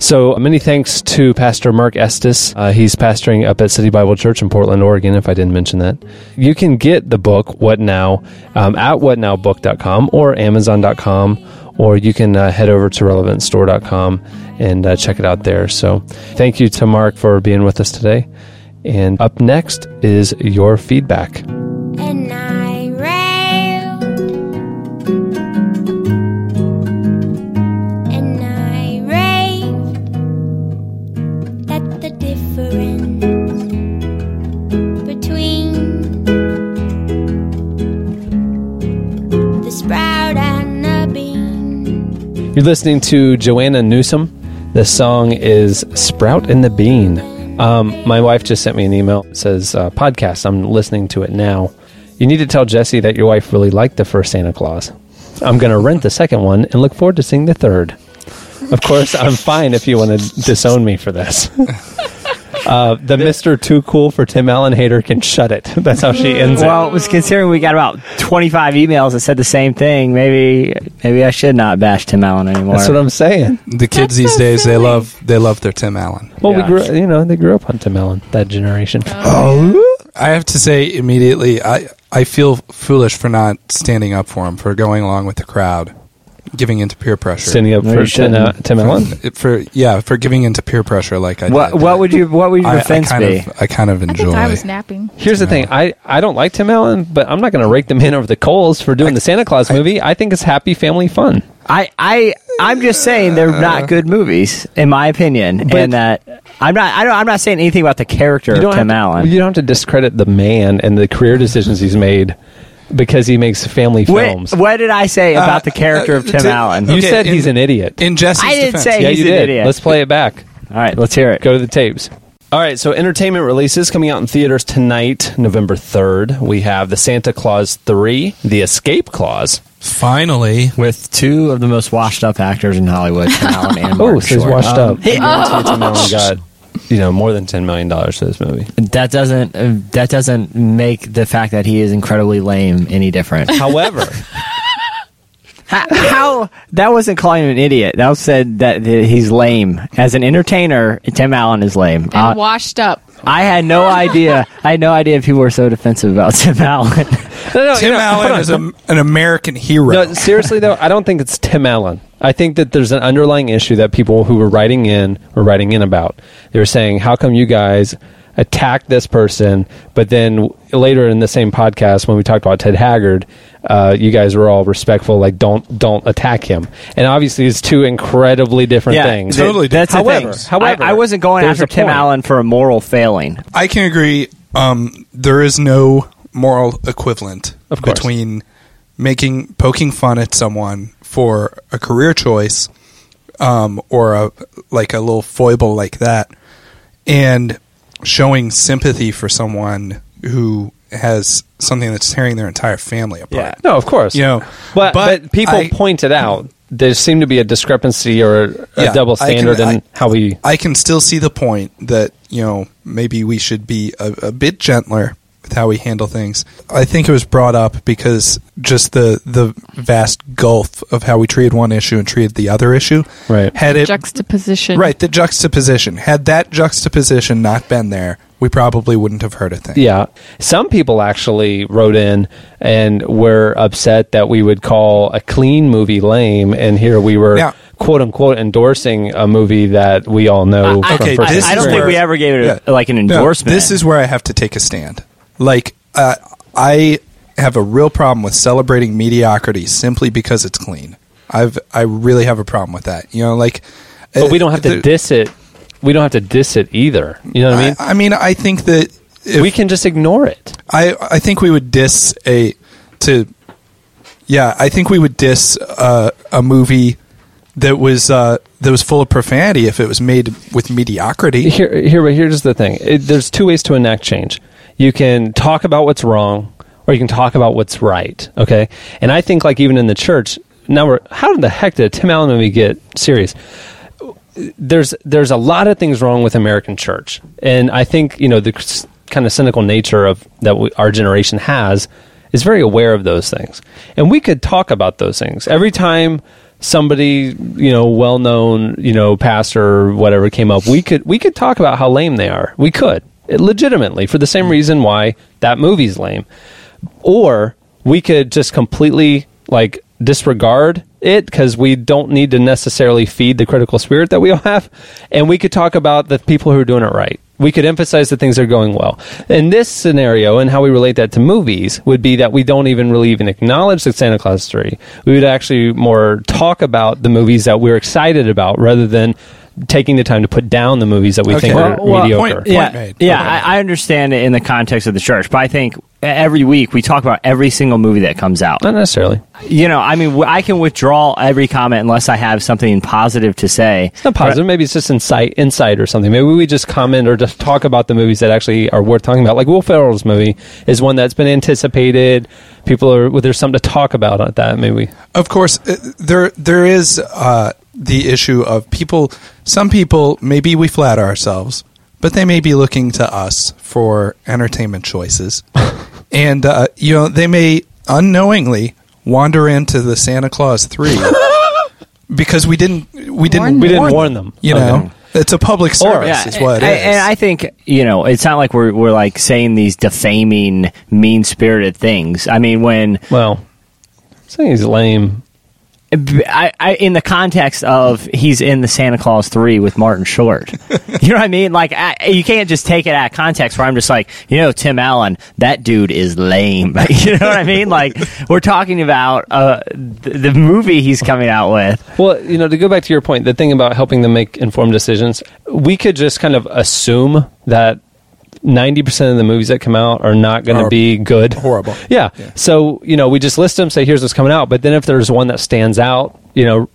Speaker 1: So many thanks to pastor marc estes. Uh, he's pastoring up at city bible church in portland oregon if i didn't mention that. You can get the book what now um, at whatnowbook.com or amazon.com or you can uh, head over to relevantstore.com and uh, check it out there so thank you to marc for being with us today and up next is your feedback. You're listening to Joanna Newsom. The song is Sprout and the Bean. Um, my wife just sent me an email. It says, uh, podcast. I'm listening to it now. You need to tell Jesse that your wife really liked the first Santa Claus. I'm going to rent the second one and look forward to seeing the third. Of course, I'm fine if you want to disown me for this. Uh, the Mr. Too Cool for Tim Allen hater can shut it. That's how she ends
Speaker 4: Well,
Speaker 1: it.
Speaker 4: Well, it was considering we got about 25 emails that said the same thing. Maybe maybe I should not bash Tim Allen anymore.
Speaker 1: That's what I'm saying.
Speaker 3: The kids these days they love they love their Tim Allen.
Speaker 1: Well,
Speaker 4: Yeah.
Speaker 1: we grew, you know, they grew up on Tim Allen, that generation.
Speaker 3: Oh, I have to say immediately, I I feel foolish for not standing up for him for going along with the crowd, giving into peer pressure.
Speaker 1: Standing up
Speaker 4: No,
Speaker 1: for Tim, uh, Tim Allen.
Speaker 3: It- for yeah, for giving into peer pressure like I
Speaker 4: what
Speaker 3: did.
Speaker 4: what would you what would your
Speaker 3: I, I
Speaker 4: defense
Speaker 3: kind
Speaker 4: be?
Speaker 3: of I kind of
Speaker 2: I
Speaker 3: enjoy.
Speaker 2: think I was napping.
Speaker 1: Here's the thing. I, I don't like Tim Allen, but I'm not going to rake them in over the coals for doing the Santa Claus movie. I think it's happy family fun.
Speaker 4: I I I'm just saying they're not good movies in my opinion,
Speaker 1: But-
Speaker 4: and that I'm not I don't I'm not saying anything about the character of Tim
Speaker 1: to,
Speaker 4: Allen.
Speaker 1: You don't have to discredit the man and the career decisions he's made because he makes family films.
Speaker 4: What, what did I say
Speaker 3: Uh,
Speaker 4: about the character
Speaker 3: uh,
Speaker 4: of Tim
Speaker 3: to-
Speaker 4: Allen?
Speaker 1: you
Speaker 3: okay,
Speaker 1: said
Speaker 3: in-
Speaker 1: he's an idiot.
Speaker 3: in Jesse's
Speaker 4: I didn't
Speaker 3: defense.
Speaker 4: say
Speaker 1: yeah,
Speaker 4: he's
Speaker 1: you
Speaker 4: an
Speaker 1: did.
Speaker 4: idiot.
Speaker 1: Let's play it back.
Speaker 4: All right, let's hear it.
Speaker 1: Go to the tapes. All right, so entertainment releases coming out in theaters tonight, November 3rd. We have The Santa Claus 3, The Escape Clause.
Speaker 3: Finally,
Speaker 4: With two of the most washed up actors in Hollywood, Tim Allen and
Speaker 1: Oh,
Speaker 4: Martin
Speaker 1: so he's
Speaker 4: Short.
Speaker 1: washed
Speaker 4: Um,
Speaker 1: up. I guarantee you Tim Allen got, you know, more than $10 million for this movie.
Speaker 4: That doesn't uh, that doesn't make the fact that he is incredibly lame any different.
Speaker 1: However,
Speaker 4: how, how that wasn't calling him an idiot. That said that that he's lame as an entertainer. Tim Allen is lame.
Speaker 2: And
Speaker 4: Uh,
Speaker 2: washed up.
Speaker 4: I had no idea. I had no idea if people were so defensive about Tim Allen.
Speaker 1: no, no,
Speaker 3: Tim
Speaker 1: you know,
Speaker 3: Allen is a, an American hero.
Speaker 1: No, seriously though, I don't think it's Tim Allen. I think that there's an underlying issue that people who were writing in were writing in about. They were saying, "How come you guys attack this person?" But then later in the same podcast, when we talked about Ted Haggard, uh, you guys were all respectful, like don't don't attack him. And obviously, it's two incredibly different things.
Speaker 4: th-
Speaker 3: Totally
Speaker 4: That's the
Speaker 1: However-
Speaker 4: thing.
Speaker 1: however,
Speaker 4: I, I wasn't going after Tim
Speaker 1: point.
Speaker 4: Allen for a moral failing.
Speaker 3: I can agree. Um, there is no moral equivalent
Speaker 1: Of
Speaker 3: between making poking fun at someone for a career choice um, or a like a little foible like that, and showing sympathy for someone who has something that's tearing their entire family apart.
Speaker 1: No, of course.
Speaker 3: You know,
Speaker 1: but,
Speaker 3: but
Speaker 1: but, people
Speaker 3: I-
Speaker 1: pointed out there seemed to be a discrepancy or a
Speaker 3: Yeah,
Speaker 1: double
Speaker 3: I can-
Speaker 1: standard in
Speaker 3: I-
Speaker 1: how we.
Speaker 3: I can still see the point that you know maybe we should be a, a bit gentler with how we handle things. I think it was brought up because just the the vast gulf of how we treated one issue and treated the other issue.
Speaker 1: Right.
Speaker 3: Had it
Speaker 2: Juxtaposition.
Speaker 3: right the juxtaposition had that juxtaposition not been there, we probably wouldn't have heard a thing.
Speaker 1: Yeah. Some people actually wrote in and were upset that we would call a clean movie lame, and here we were.
Speaker 3: Yeah.
Speaker 1: "Quote unquote," endorsing a movie that we all know
Speaker 4: I-
Speaker 1: from
Speaker 3: Okay,
Speaker 1: first
Speaker 3: this
Speaker 4: I don't think we ever gave it a,
Speaker 3: Yeah.
Speaker 4: like an
Speaker 3: No,
Speaker 4: endorsement.
Speaker 3: this is where I have to take a stand. Like, uh, I have a real problem with celebrating mediocrity simply because it's clean. I've I really have a problem with that. You know, like,
Speaker 1: But we don't have to
Speaker 3: the-
Speaker 1: diss it. We don't have to diss it either. You know what I mean?
Speaker 3: I, I mean, I think that if,
Speaker 1: we can just ignore it.
Speaker 3: I I think we would diss a to yeah I think we would diss uh, a movie that was uh, that was full of profanity if it was made with mediocrity.
Speaker 1: Here, here, but here's the thing. It, there's two ways to enact change. You can talk about what's wrong, or you can talk about what's right. Okay, and I think like even in the church, now we're how in the heck did Tim Allen movie get serious? There's there's a lot of things wrong with American church, and I think you know the kind of cynical nature of that we, our generation has is very aware of those things, and we could talk about those things. Every time somebody you know well known you know pastor or whatever came up we could we could talk about how lame they are. We could legitimately for the same mm-hmm. reason why that movie's lame. Or we could just completely like disregard it because we don't need to necessarily feed the critical spirit that we all have. And we could talk about the people who are doing it right. We could emphasize that things are going well. In this scenario and how we relate that to movies would be that we don't even really even acknowledge that santa claus 3 we would actually more talk about the movies that we're excited about rather than taking the time to put down the movies that we
Speaker 3: Okay.
Speaker 1: think are
Speaker 3: Well, well,
Speaker 1: mediocre
Speaker 3: point-
Speaker 4: yeah,
Speaker 3: made.
Speaker 4: yeah,
Speaker 3: Okay.
Speaker 4: I, I understand it in the context of the church, but I think every week we talk about every single movie that comes out.
Speaker 1: not necessarily
Speaker 4: You know, I mean, I can withdraw every comment unless I have something positive to say.
Speaker 1: It's not positive. Maybe it's just insight, insight or something. Maybe we just comment or just talk about the movies that actually are worth talking about. Like Will Ferrell's movie is one that's been anticipated. People are well, there's something to talk about at that. Maybe
Speaker 3: Of course, uh, there there is uh, the issue of people. Some people maybe we flatter ourselves, but they may be looking to us for entertainment choices, and uh, you know they may unknowingly wander into the Santa Claus three because we didn't we didn't
Speaker 2: Warn
Speaker 1: we didn't
Speaker 3: warn
Speaker 1: warn them.
Speaker 3: You know,
Speaker 1: Okay.
Speaker 3: it's a public service, is what it
Speaker 4: and,
Speaker 3: is.
Speaker 4: and I think you know, it's not like we're we're like saying these defaming, mean spirited things. I mean, when
Speaker 1: Well, saying he's lame.
Speaker 4: I, I, in the context of he's in the Santa Claus three with Martin Short, you know what I mean? Like I, you can't just take it out of context. Where I'm just like, you know, Tim Allen, that dude is lame. you know what I mean? Like we're talking about uh, the, the movie he's coming out with.
Speaker 1: Well, you know, to go back to your point, the thing about helping them make informed decisions, we could just kind of assume that. 90% of the movies that come out are not going to be good.
Speaker 3: horrible.
Speaker 1: Yeah. So, you know, we just list them, say, here's what's coming out. But then if there's one that stands out, you know,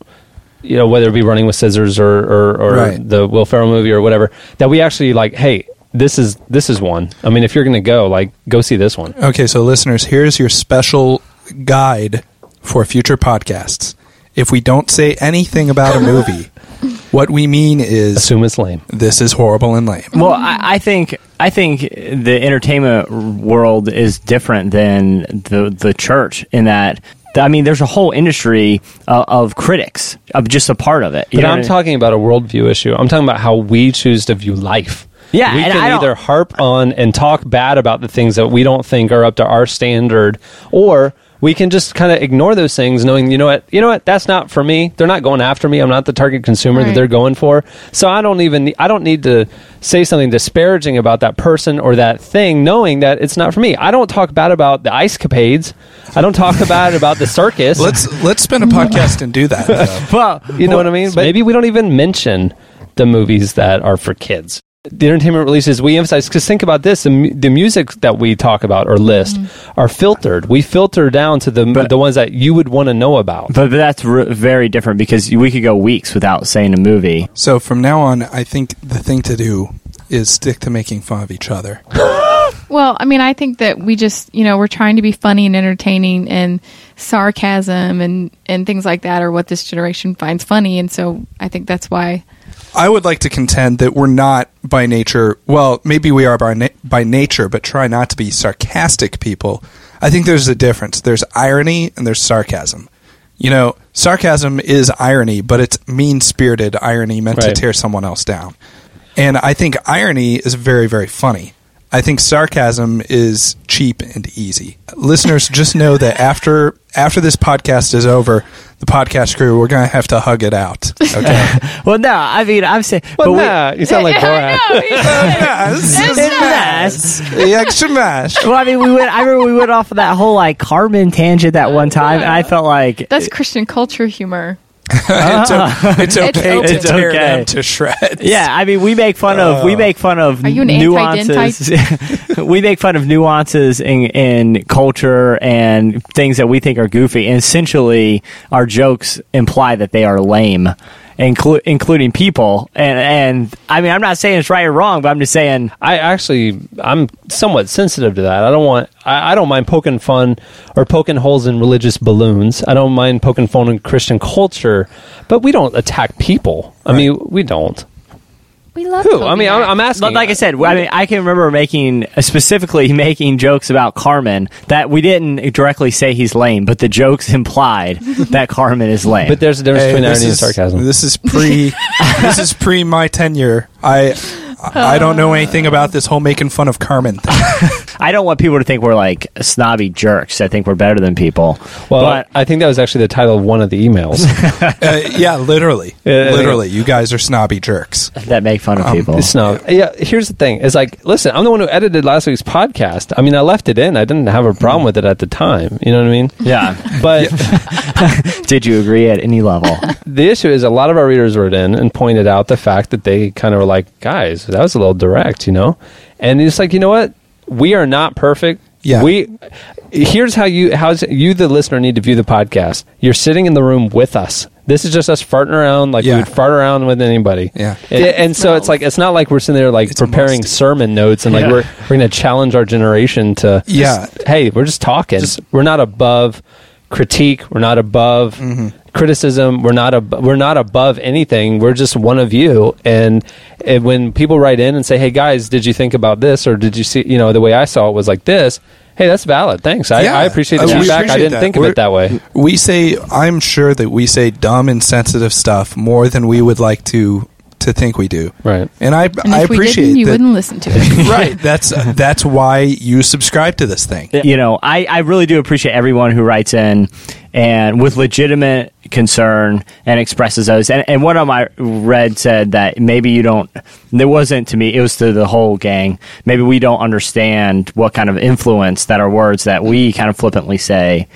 Speaker 1: you know, whether it be Running with Scissors or, or, or
Speaker 3: Right.
Speaker 1: the Will Ferrell movie or whatever, that we actually like, hey, this is this is one. I mean, if you're going to go, like, go see this one.
Speaker 3: Okay, so listeners, here's your special guide for future podcasts. If we don't say anything about a movie, what we mean is
Speaker 1: Assume it's lame.
Speaker 3: this is horrible and lame.
Speaker 4: Well, I, I think I think the entertainment world is different than the the church in that. I mean, there's a whole industry uh, of critics of just a part of it. You
Speaker 1: But
Speaker 4: know
Speaker 1: I'm
Speaker 4: I mean?
Speaker 1: talking about a worldview issue. I'm talking about how we choose to view life.
Speaker 4: Yeah,
Speaker 1: we
Speaker 4: and
Speaker 1: can
Speaker 4: I don't-
Speaker 1: either harp on and talk bad about the things that we don't think are up to our standard, or we can just kind of ignore those things, knowing you know what, you know what, that's not for me. They're not going after me. I'm not the target consumer that they're going for. So I don't even I don't need to say something disparaging about that person or that thing, knowing that it's not for me. I don't talk bad about the ice capades. I don't talk bad about the circus.
Speaker 3: Let's let's spend a podcast and do that.
Speaker 4: well,
Speaker 1: you know what I mean? But maybe we don't even mention the movies that are for kids. The entertainment releases we emphasize because think about this the, mu- the music that we talk about or list mm-hmm. are filtered we filter down to the the ones that you would want to know about
Speaker 4: But, but that's r- very different because we could go weeks without saying a movie.
Speaker 3: So from now on, I think the thing to do is stick to making fun of each other.
Speaker 2: Well, I mean, I think that we just, you know, we're trying to be funny and entertaining, and sarcasm and and things like that are what this generation finds funny, and so I think that's why.
Speaker 3: I would like to contend that we're not by nature. Well, maybe we are by na- by nature, but try not to be sarcastic people. I think there's a difference. There's irony and there's sarcasm. You know, sarcasm is irony, but it's mean spirited irony meant
Speaker 1: Right.
Speaker 3: to tear someone else down. And I think irony is very, very funny. I think sarcasm is cheap and easy. Listeners, just know that after after this podcast is over, the podcast crew we're gonna have to hug it out. Okay.
Speaker 4: Well, no, I mean, I'm saying.
Speaker 1: well,
Speaker 4: but we-
Speaker 1: you sound like Borat
Speaker 4: Yes.
Speaker 3: Extra mash.
Speaker 4: Well, I mean, we went. I remember we went off of that whole like Carmen tangent that one time, and I felt like
Speaker 2: That's Christian culture humor.
Speaker 3: it's, o- it's okay to
Speaker 4: It's
Speaker 3: tear
Speaker 4: okay.
Speaker 3: them to shreds.
Speaker 4: Yeah, I mean, we make fun of we oh. make fun of
Speaker 2: Are you an
Speaker 4: nuances. we make fun of nuances in, in culture and things that we think are goofy. And essentially, our jokes imply that they are lame, inclu- including people. And and I mean, I'm not saying it's right or wrong, but I'm just saying
Speaker 1: I actually, I'm somewhat sensitive to that. I don't want, I, I don't mind poking fun or poking holes in religious balloons. I don't mind poking fun in Christian culture, but we don't attack people. I mean, we don't.
Speaker 2: We love.
Speaker 1: Who?
Speaker 2: Toby
Speaker 1: I mean, I'm,
Speaker 2: Mac.
Speaker 1: I'm asking.
Speaker 4: But like I said, I mean, I can remember making uh, specifically making jokes about Carmen that we didn't directly say he's lame, but the jokes implied that Carmen is lame.
Speaker 1: but there's a difference
Speaker 3: Hey,
Speaker 1: between
Speaker 3: this
Speaker 1: irony and
Speaker 3: is-
Speaker 1: sarcasm.
Speaker 3: This is pre. this is pre my tenure. I. I don't know anything about this whole making fun of Carmen thing.
Speaker 4: I don't want people to think we're like snobby jerks. I think we're better than people.
Speaker 1: well,
Speaker 4: but
Speaker 1: I think that was actually the title of one of the emails.
Speaker 3: Uh, yeah, literally,
Speaker 1: Yeah, yeah,
Speaker 3: literally, you guys are snobby jerks.
Speaker 4: that make fun of people.
Speaker 1: It's not. Yeah. Here's the thing: is like, listen, I'm the one who edited last week's podcast. I mean, I left it in. I didn't have a problem with it at the time. You know what I mean?
Speaker 4: Yeah.
Speaker 1: But
Speaker 4: Did you agree at any level?
Speaker 1: the issue is a lot of our readers wrote in and pointed out the fact that they kind of were like, guys, that was a little direct, you know? And it's like, you know what? We are not perfect.
Speaker 3: Yeah.
Speaker 1: We here's how you how's you the listener need to view the podcast. You're sitting in the room with us. This is just us farting around like
Speaker 3: Yeah.
Speaker 1: we would fart around with anybody.
Speaker 3: Yeah.
Speaker 1: And, and so it's like it's not like we're sitting there like
Speaker 3: It's
Speaker 1: preparing
Speaker 3: must.
Speaker 1: sermon notes and like
Speaker 4: Yeah.
Speaker 1: we're we're going to challenge our generation to
Speaker 3: Yeah.
Speaker 1: just, hey, we're just talking.
Speaker 3: Just-
Speaker 1: we're not above critique. We're not above criticism. We're not ab- we're not above anything. We're just one of you. And, and when people write in and say, "Hey guys, did you think about this?" or "Did you see?" You know, the way I saw it was like this. Hey, that's valid. Thanks. I,
Speaker 3: Yeah.
Speaker 1: I appreciate the
Speaker 3: Uh,
Speaker 1: feedback. I didn't
Speaker 3: that.
Speaker 1: think of
Speaker 3: We're-
Speaker 1: it that way.
Speaker 3: We say, I'm sure that we say dumb and sensitive stuff more than we would like to to think we do.
Speaker 1: Right.
Speaker 3: And I,
Speaker 2: And
Speaker 3: I
Speaker 2: if we
Speaker 3: appreciate
Speaker 2: didn't, you
Speaker 3: that.
Speaker 2: wouldn't listen to it.
Speaker 3: right. That's that's why you subscribe to this thing.
Speaker 4: you know, I, I really do appreciate everyone who writes in and with legitimate concern and expresses those. And, and one of my read said that maybe you don't, it wasn't to me, it was to the whole gang. Maybe we don't understand what kind of influence that our words that we kind of flippantly say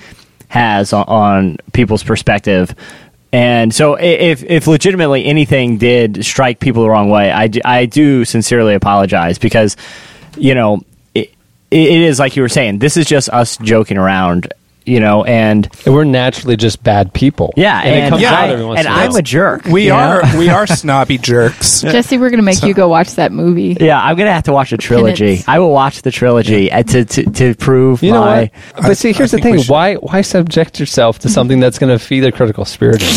Speaker 4: has on, on people's perspective. And so, if if legitimately anything did strike people the wrong way, I do, I do sincerely apologize because, you know, it, it is like you were saying. This is just us joking around, you know, and
Speaker 1: And we're naturally just bad people.
Speaker 4: yeah,
Speaker 1: and,
Speaker 4: and,
Speaker 1: it comes
Speaker 3: yeah,
Speaker 1: out every once
Speaker 4: and
Speaker 1: in a
Speaker 4: I'm a jerk.
Speaker 3: We
Speaker 4: you know?
Speaker 3: are we are snobby jerks.
Speaker 2: Jesse, we're going to make you go watch that movie.
Speaker 4: Yeah, I'm gonna have to watch a trilogy. I will watch the trilogy uh, to, to to prove
Speaker 1: You know
Speaker 4: my.
Speaker 1: what? But
Speaker 3: I-
Speaker 1: see, here's the thing: why why subject yourself to something that's going to feed a critical spirit?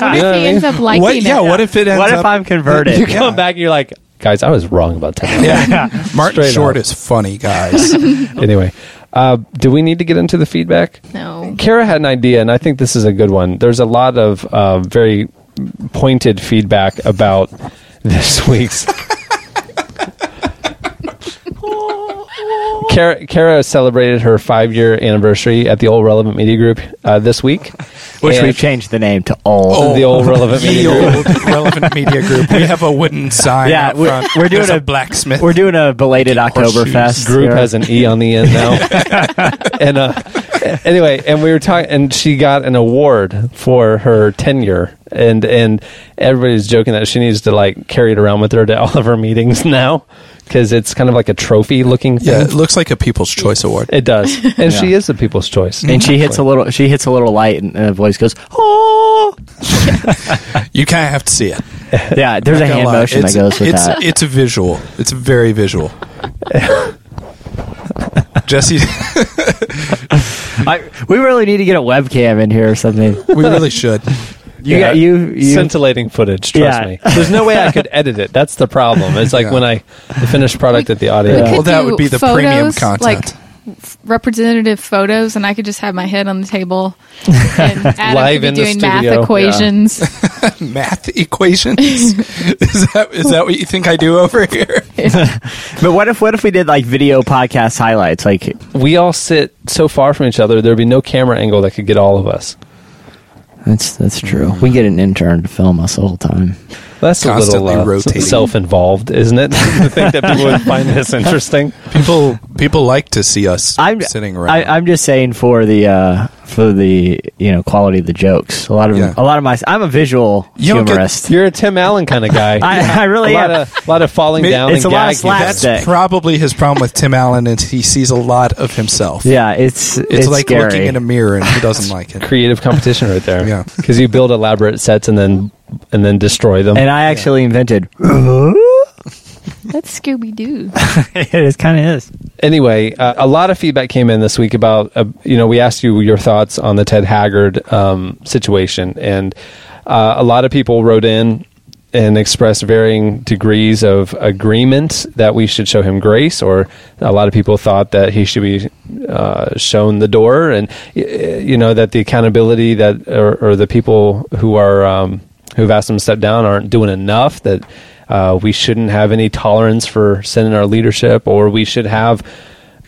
Speaker 2: What if he
Speaker 1: I
Speaker 2: ends up liking
Speaker 3: What?
Speaker 2: it?
Speaker 3: Yeah. What if it ends
Speaker 4: What if
Speaker 3: up?
Speaker 4: I'm converted?
Speaker 1: you come back and you're like, guys, I was wrong about that.
Speaker 3: yeah. Martin
Speaker 1: Straight
Speaker 3: Short
Speaker 1: up.
Speaker 3: is funny, guys.
Speaker 1: anyway, uh, do we need to get into the feedback?
Speaker 2: No.
Speaker 1: Kara had an idea, and I think this is a good one. There's a lot of uh, very pointed feedback about this week's. Kara, Kara celebrated her five year anniversary at the Old Relevant Media Group uh, this week.
Speaker 4: Which
Speaker 1: And-
Speaker 4: we've changed the name to old.
Speaker 1: The Old Relevant Media Group.
Speaker 3: old relevant media group. We have a wooden sign.
Speaker 4: Yeah,
Speaker 3: out
Speaker 4: we're- we're doing
Speaker 3: There's
Speaker 4: a-
Speaker 3: a blacksmith.
Speaker 4: We're doing a belated Oktoberfest.
Speaker 1: group
Speaker 4: here.
Speaker 1: has an E on the end now. and uh, anyway, and we were talking, and she got an award for her tenure and and everybody's joking that she needs to like carry it around with her to all of her meetings now because it's kind of like a trophy looking thing.
Speaker 3: Yeah, it looks like a People's Choice Award.
Speaker 1: It does, and she is a people's choice.
Speaker 4: and she hits a little. She hits a little light, and the voice goes, "Oh!"
Speaker 3: You kind of have to see it.
Speaker 4: Yeah, there's a
Speaker 3: Not
Speaker 4: hand
Speaker 3: lie.
Speaker 4: motion
Speaker 3: it's,
Speaker 4: that goes with
Speaker 3: it's,
Speaker 4: that.
Speaker 3: It's a visual. It's very visual. Jesse,
Speaker 4: I, we really need to get a webcam in here or something.
Speaker 3: we really should.
Speaker 4: You
Speaker 1: Yeah.
Speaker 4: got you. you
Speaker 1: scintillating footage. Trust
Speaker 4: Yeah.
Speaker 1: me. There's no way I could edit it. That's the problem. It's like
Speaker 3: Yeah.
Speaker 1: when I the finished product at the audio.
Speaker 2: We could
Speaker 3: Well, that
Speaker 2: do
Speaker 3: would be the
Speaker 2: photos,
Speaker 3: premium content.
Speaker 2: like representative photos, and I could just have my head on the table and Adam
Speaker 1: Live
Speaker 2: could be
Speaker 1: in the
Speaker 2: doing math
Speaker 1: studio.
Speaker 2: equations.
Speaker 3: Math equations. is that is that what you think I do over here?
Speaker 4: but what if what if we did like video podcast highlights? Like
Speaker 1: we all sit so far from each other. There'd be no camera angle that could get all of us.
Speaker 4: That's that's true. We get an intern to film us all the time.
Speaker 1: That's a little uh,
Speaker 3: rotating.
Speaker 1: self-involved, isn't it? to think that people would find this interesting.
Speaker 3: People people like to see us
Speaker 4: I'm
Speaker 3: sitting around.
Speaker 4: I, I'm just saying for the uh, for the you know quality of the jokes. A lot of
Speaker 3: Yeah.
Speaker 4: a lot of my I'm a visual
Speaker 3: You don't get-
Speaker 4: humorist.
Speaker 1: You're a Tim Allen kind of guy.
Speaker 4: I, I really
Speaker 1: a lot
Speaker 4: am.
Speaker 1: of lot of falling
Speaker 3: Ma-
Speaker 1: down
Speaker 4: it's
Speaker 1: and
Speaker 4: a lot of
Speaker 1: gagging.
Speaker 4: slap-
Speaker 3: That's
Speaker 4: Slapstick.
Speaker 3: probably his problem with Tim Allen, and he sees a lot of himself.
Speaker 4: yeah, it's
Speaker 3: It's,
Speaker 4: it's,
Speaker 3: like
Speaker 4: scary.
Speaker 3: looking in a mirror, and he doesn't like it.
Speaker 1: creative competition right there.
Speaker 3: Yeah.
Speaker 1: because you build elaborate sets and then and then destroy them.
Speaker 4: and I actually invented.
Speaker 2: That's Scooby Doo.
Speaker 4: it kind of is.
Speaker 1: anyway, uh, a lot of feedback came in this week about uh, you know we asked you your thoughts on the Ted Haggard um, situation, and uh, a lot of people wrote in and expressed varying degrees of agreement that we should show him grace, or a lot of people thought that he should be uh, shown the door, and you know that the accountability that or, or the people who are um, who've asked him to step down aren't doing enough that. Uh, we shouldn't have any tolerance for sin in our leadership, or we should have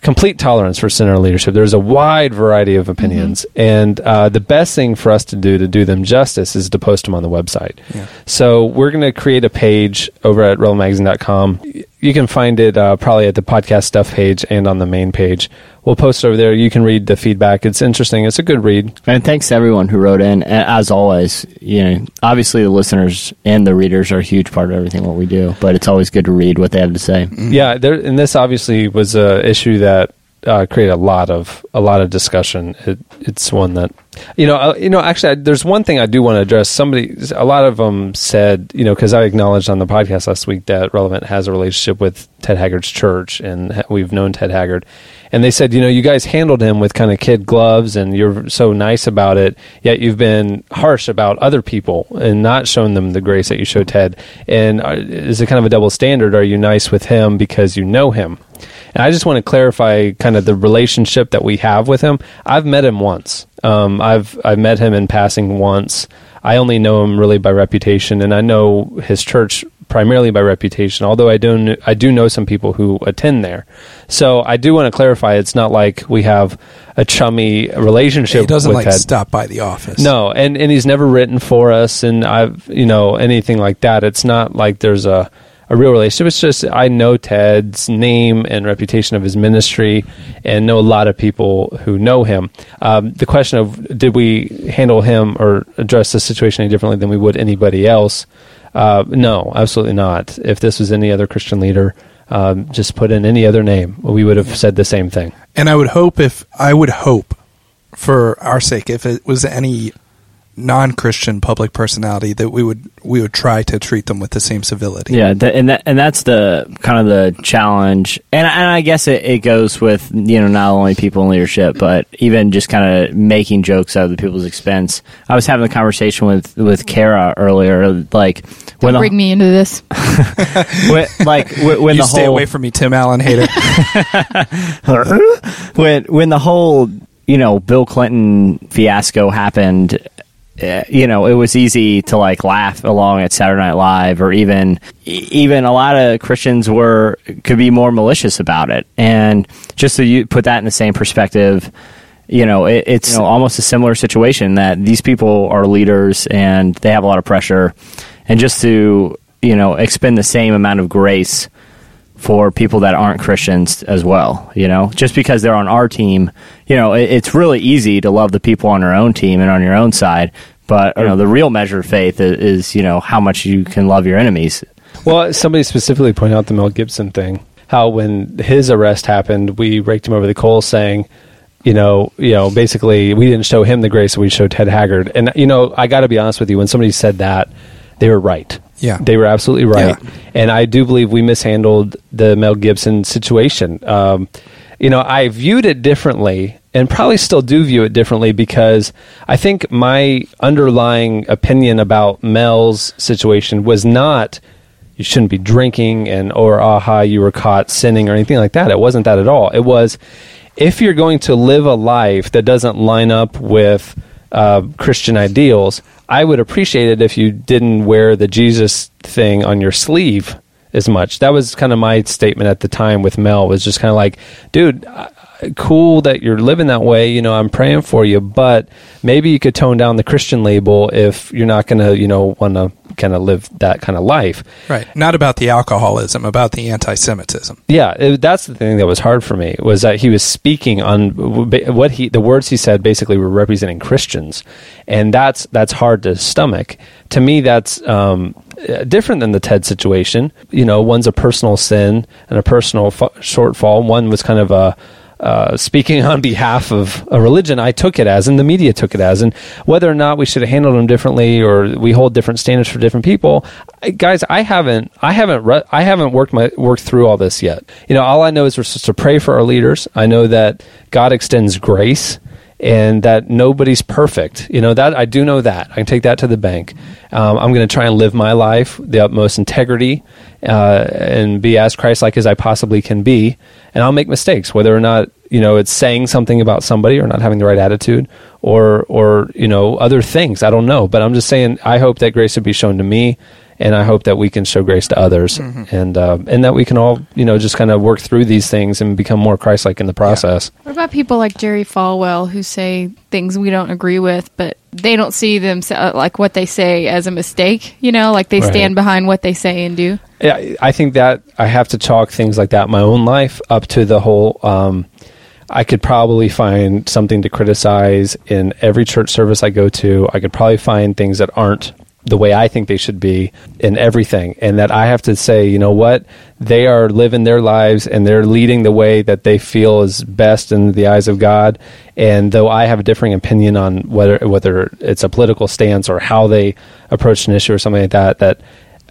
Speaker 1: complete tolerance for sin in our leadership. There's a wide variety of opinions, and uh, the best thing for us to do to do them justice is to post them on the website. So we're going to create a page over at relmagazine.com. You can find it uh, probably at the podcast stuff page and on the main page. We'll post over there. You can read the feedback. It's interesting. It's a good read.
Speaker 4: And thanks to everyone who wrote in. And as always, you know, obviously the listeners and the readers are a huge part of everything what we do. But it's always good to read what they have to say.
Speaker 1: Yeah, there, and this obviously was a issue that uh, created a lot of a lot of discussion. It, it's one that you know, uh, you know. Actually, I, there's one thing I do want to address. Somebody, a lot of them said, you know, because I acknowledged on the podcast last week that Relevant has a relationship with Ted Haggard's church, and we've known Ted Haggard. And they said, you know, you guys handled him with kind of kid gloves, and you're so nice about it. Yet you've been harsh about other people and not shown them the grace that you showed Ted. And uh, is it kind of a double standard? Are you nice with him because you know him? And I just want to clarify kind of the relationship that we have with him. I've met him once. Um, I've I've met him in passing once. I only know him really by reputation, and I know his church primarily by reputation. Although I do I do know some people who attend there, so I do want to clarify. It's not like we have a chummy relationship.
Speaker 3: He doesn't like
Speaker 1: Ted.
Speaker 3: stop by the office.
Speaker 1: No, and and he's never written for us, and I've you know anything like that. It's not like there's a a real relationship. It's just I know Ted's name and reputation of his ministry, and know a lot of people who know him. Um, the question of did we handle him or address the situation any differently than we would anybody else? Uh, no, absolutely not. If this was any other Christian leader, um, just put in any other name, we would have said the same thing.
Speaker 3: And I would hope if I would hope for our sake if it was any non-Christian public personality that we would we would try to treat them with the same civility.
Speaker 4: Yeah, th- and that, and that's the kind of the challenge, and and I guess it, it goes with you know not only people in leadership, but even just kind of making jokes out of the people's expense. I was having a conversation with with Kara earlier, like when
Speaker 2: Don't bring me into this.
Speaker 4: when, like when, when
Speaker 3: you
Speaker 4: the
Speaker 3: stay
Speaker 4: whole
Speaker 3: away from me, Tim Allen hater.
Speaker 4: when when the whole you know Bill Clinton fiasco happened, Eh, you know it was easy to like laugh along at Saturday Night Live, or even even a lot of Christians were could be more malicious about it, and just to you put that in the same perspective. You know, it, it's you know, almost a similar situation that these people are leaders and they have a lot of pressure, and just to you know expend the same amount of grace for people that aren't Christians as well. You know, just because they're on our team, you know, it, it's really easy to love the people on your own team and on your own side. But you know, the real measure of faith is, is you know how much you can love your enemies.
Speaker 1: Well, somebody specifically pointed out the Mel Gibson thing. How when his arrest happened, we raked him over the coals, saying, you know, you know, basically we didn't show him the grace, we showed Ted Haggard. And you know, I got to be honest with you, when somebody said that, they were right.
Speaker 3: Yeah.
Speaker 1: they were absolutely right. And I do believe we mishandled the Mel Gibson situation. Um, you know, I viewed it differently and probably still do view it differently because I think my underlying opinion about Mel's situation was not you shouldn't be drinking and or aha you were caught sinning or anything like that. It wasn't that at all. It was if you're going to live a life that doesn't line up with uh, Christian ideals, I would appreciate it if you didn't wear the Jesus thing on your sleeve as much. That was kind of my statement at the time with Mel was just kind of like, dude, uh, cool that you're living that way. You know, I'm praying for you, but maybe you could tone down the Christian label if you're not going to, you know, want to kind of live that kind of life.
Speaker 3: Right. Not about the alcoholism, about the anti-Semitism.
Speaker 1: Yeah, it, that's the thing that was hard for me was that he was speaking on what he the words he said basically were representing Christians, and that's that's hard to stomach. To me, that's um, different than the Ted situation. You know, one's a personal sin and a personal f- shortfall. One was kind of a uh, speaking on behalf of a religion, I took it as, and the media took it as, and whether or not we should have handled them differently or we hold different standards for different people, guys, I haven't, I haven't, re- I haven't worked my worked through all this yet. You know, all I know is we're supposed to pray for our leaders. I know that God extends grace and that nobody's perfect. You know that I do know that. I can take that to the bank. Um, I'm going to try and live my life the utmost integrity uh, and be as Christ-like as I possibly can be. And I'll make mistakes, whether or not you know it's saying something about somebody or not having the right attitude, or or you know other things. I don't know, but I'm just saying. I hope that grace would be shown to me. And I hope that we can show grace to others, and uh, and that we can all, you know, just kind of work through these things and become more Christ-like in the process.
Speaker 2: What about people like Jerry Falwell who say things we don't agree with, but they don't see them like what they say as a mistake? You know, like they
Speaker 1: Right.
Speaker 2: stand behind what they say and do.
Speaker 1: Yeah, I- I think that I have to talk things like that in my own life up to the whole. Um, I could probably find something to criticize in every church service I go to. I could probably find things that aren't the way I think they should be in everything, and that I have to say, you know what, they are living their lives and they're leading the way that they feel is best in the eyes of God. And though I have a differing opinion on whether whether it's a political stance or how they approach an issue or something like that, that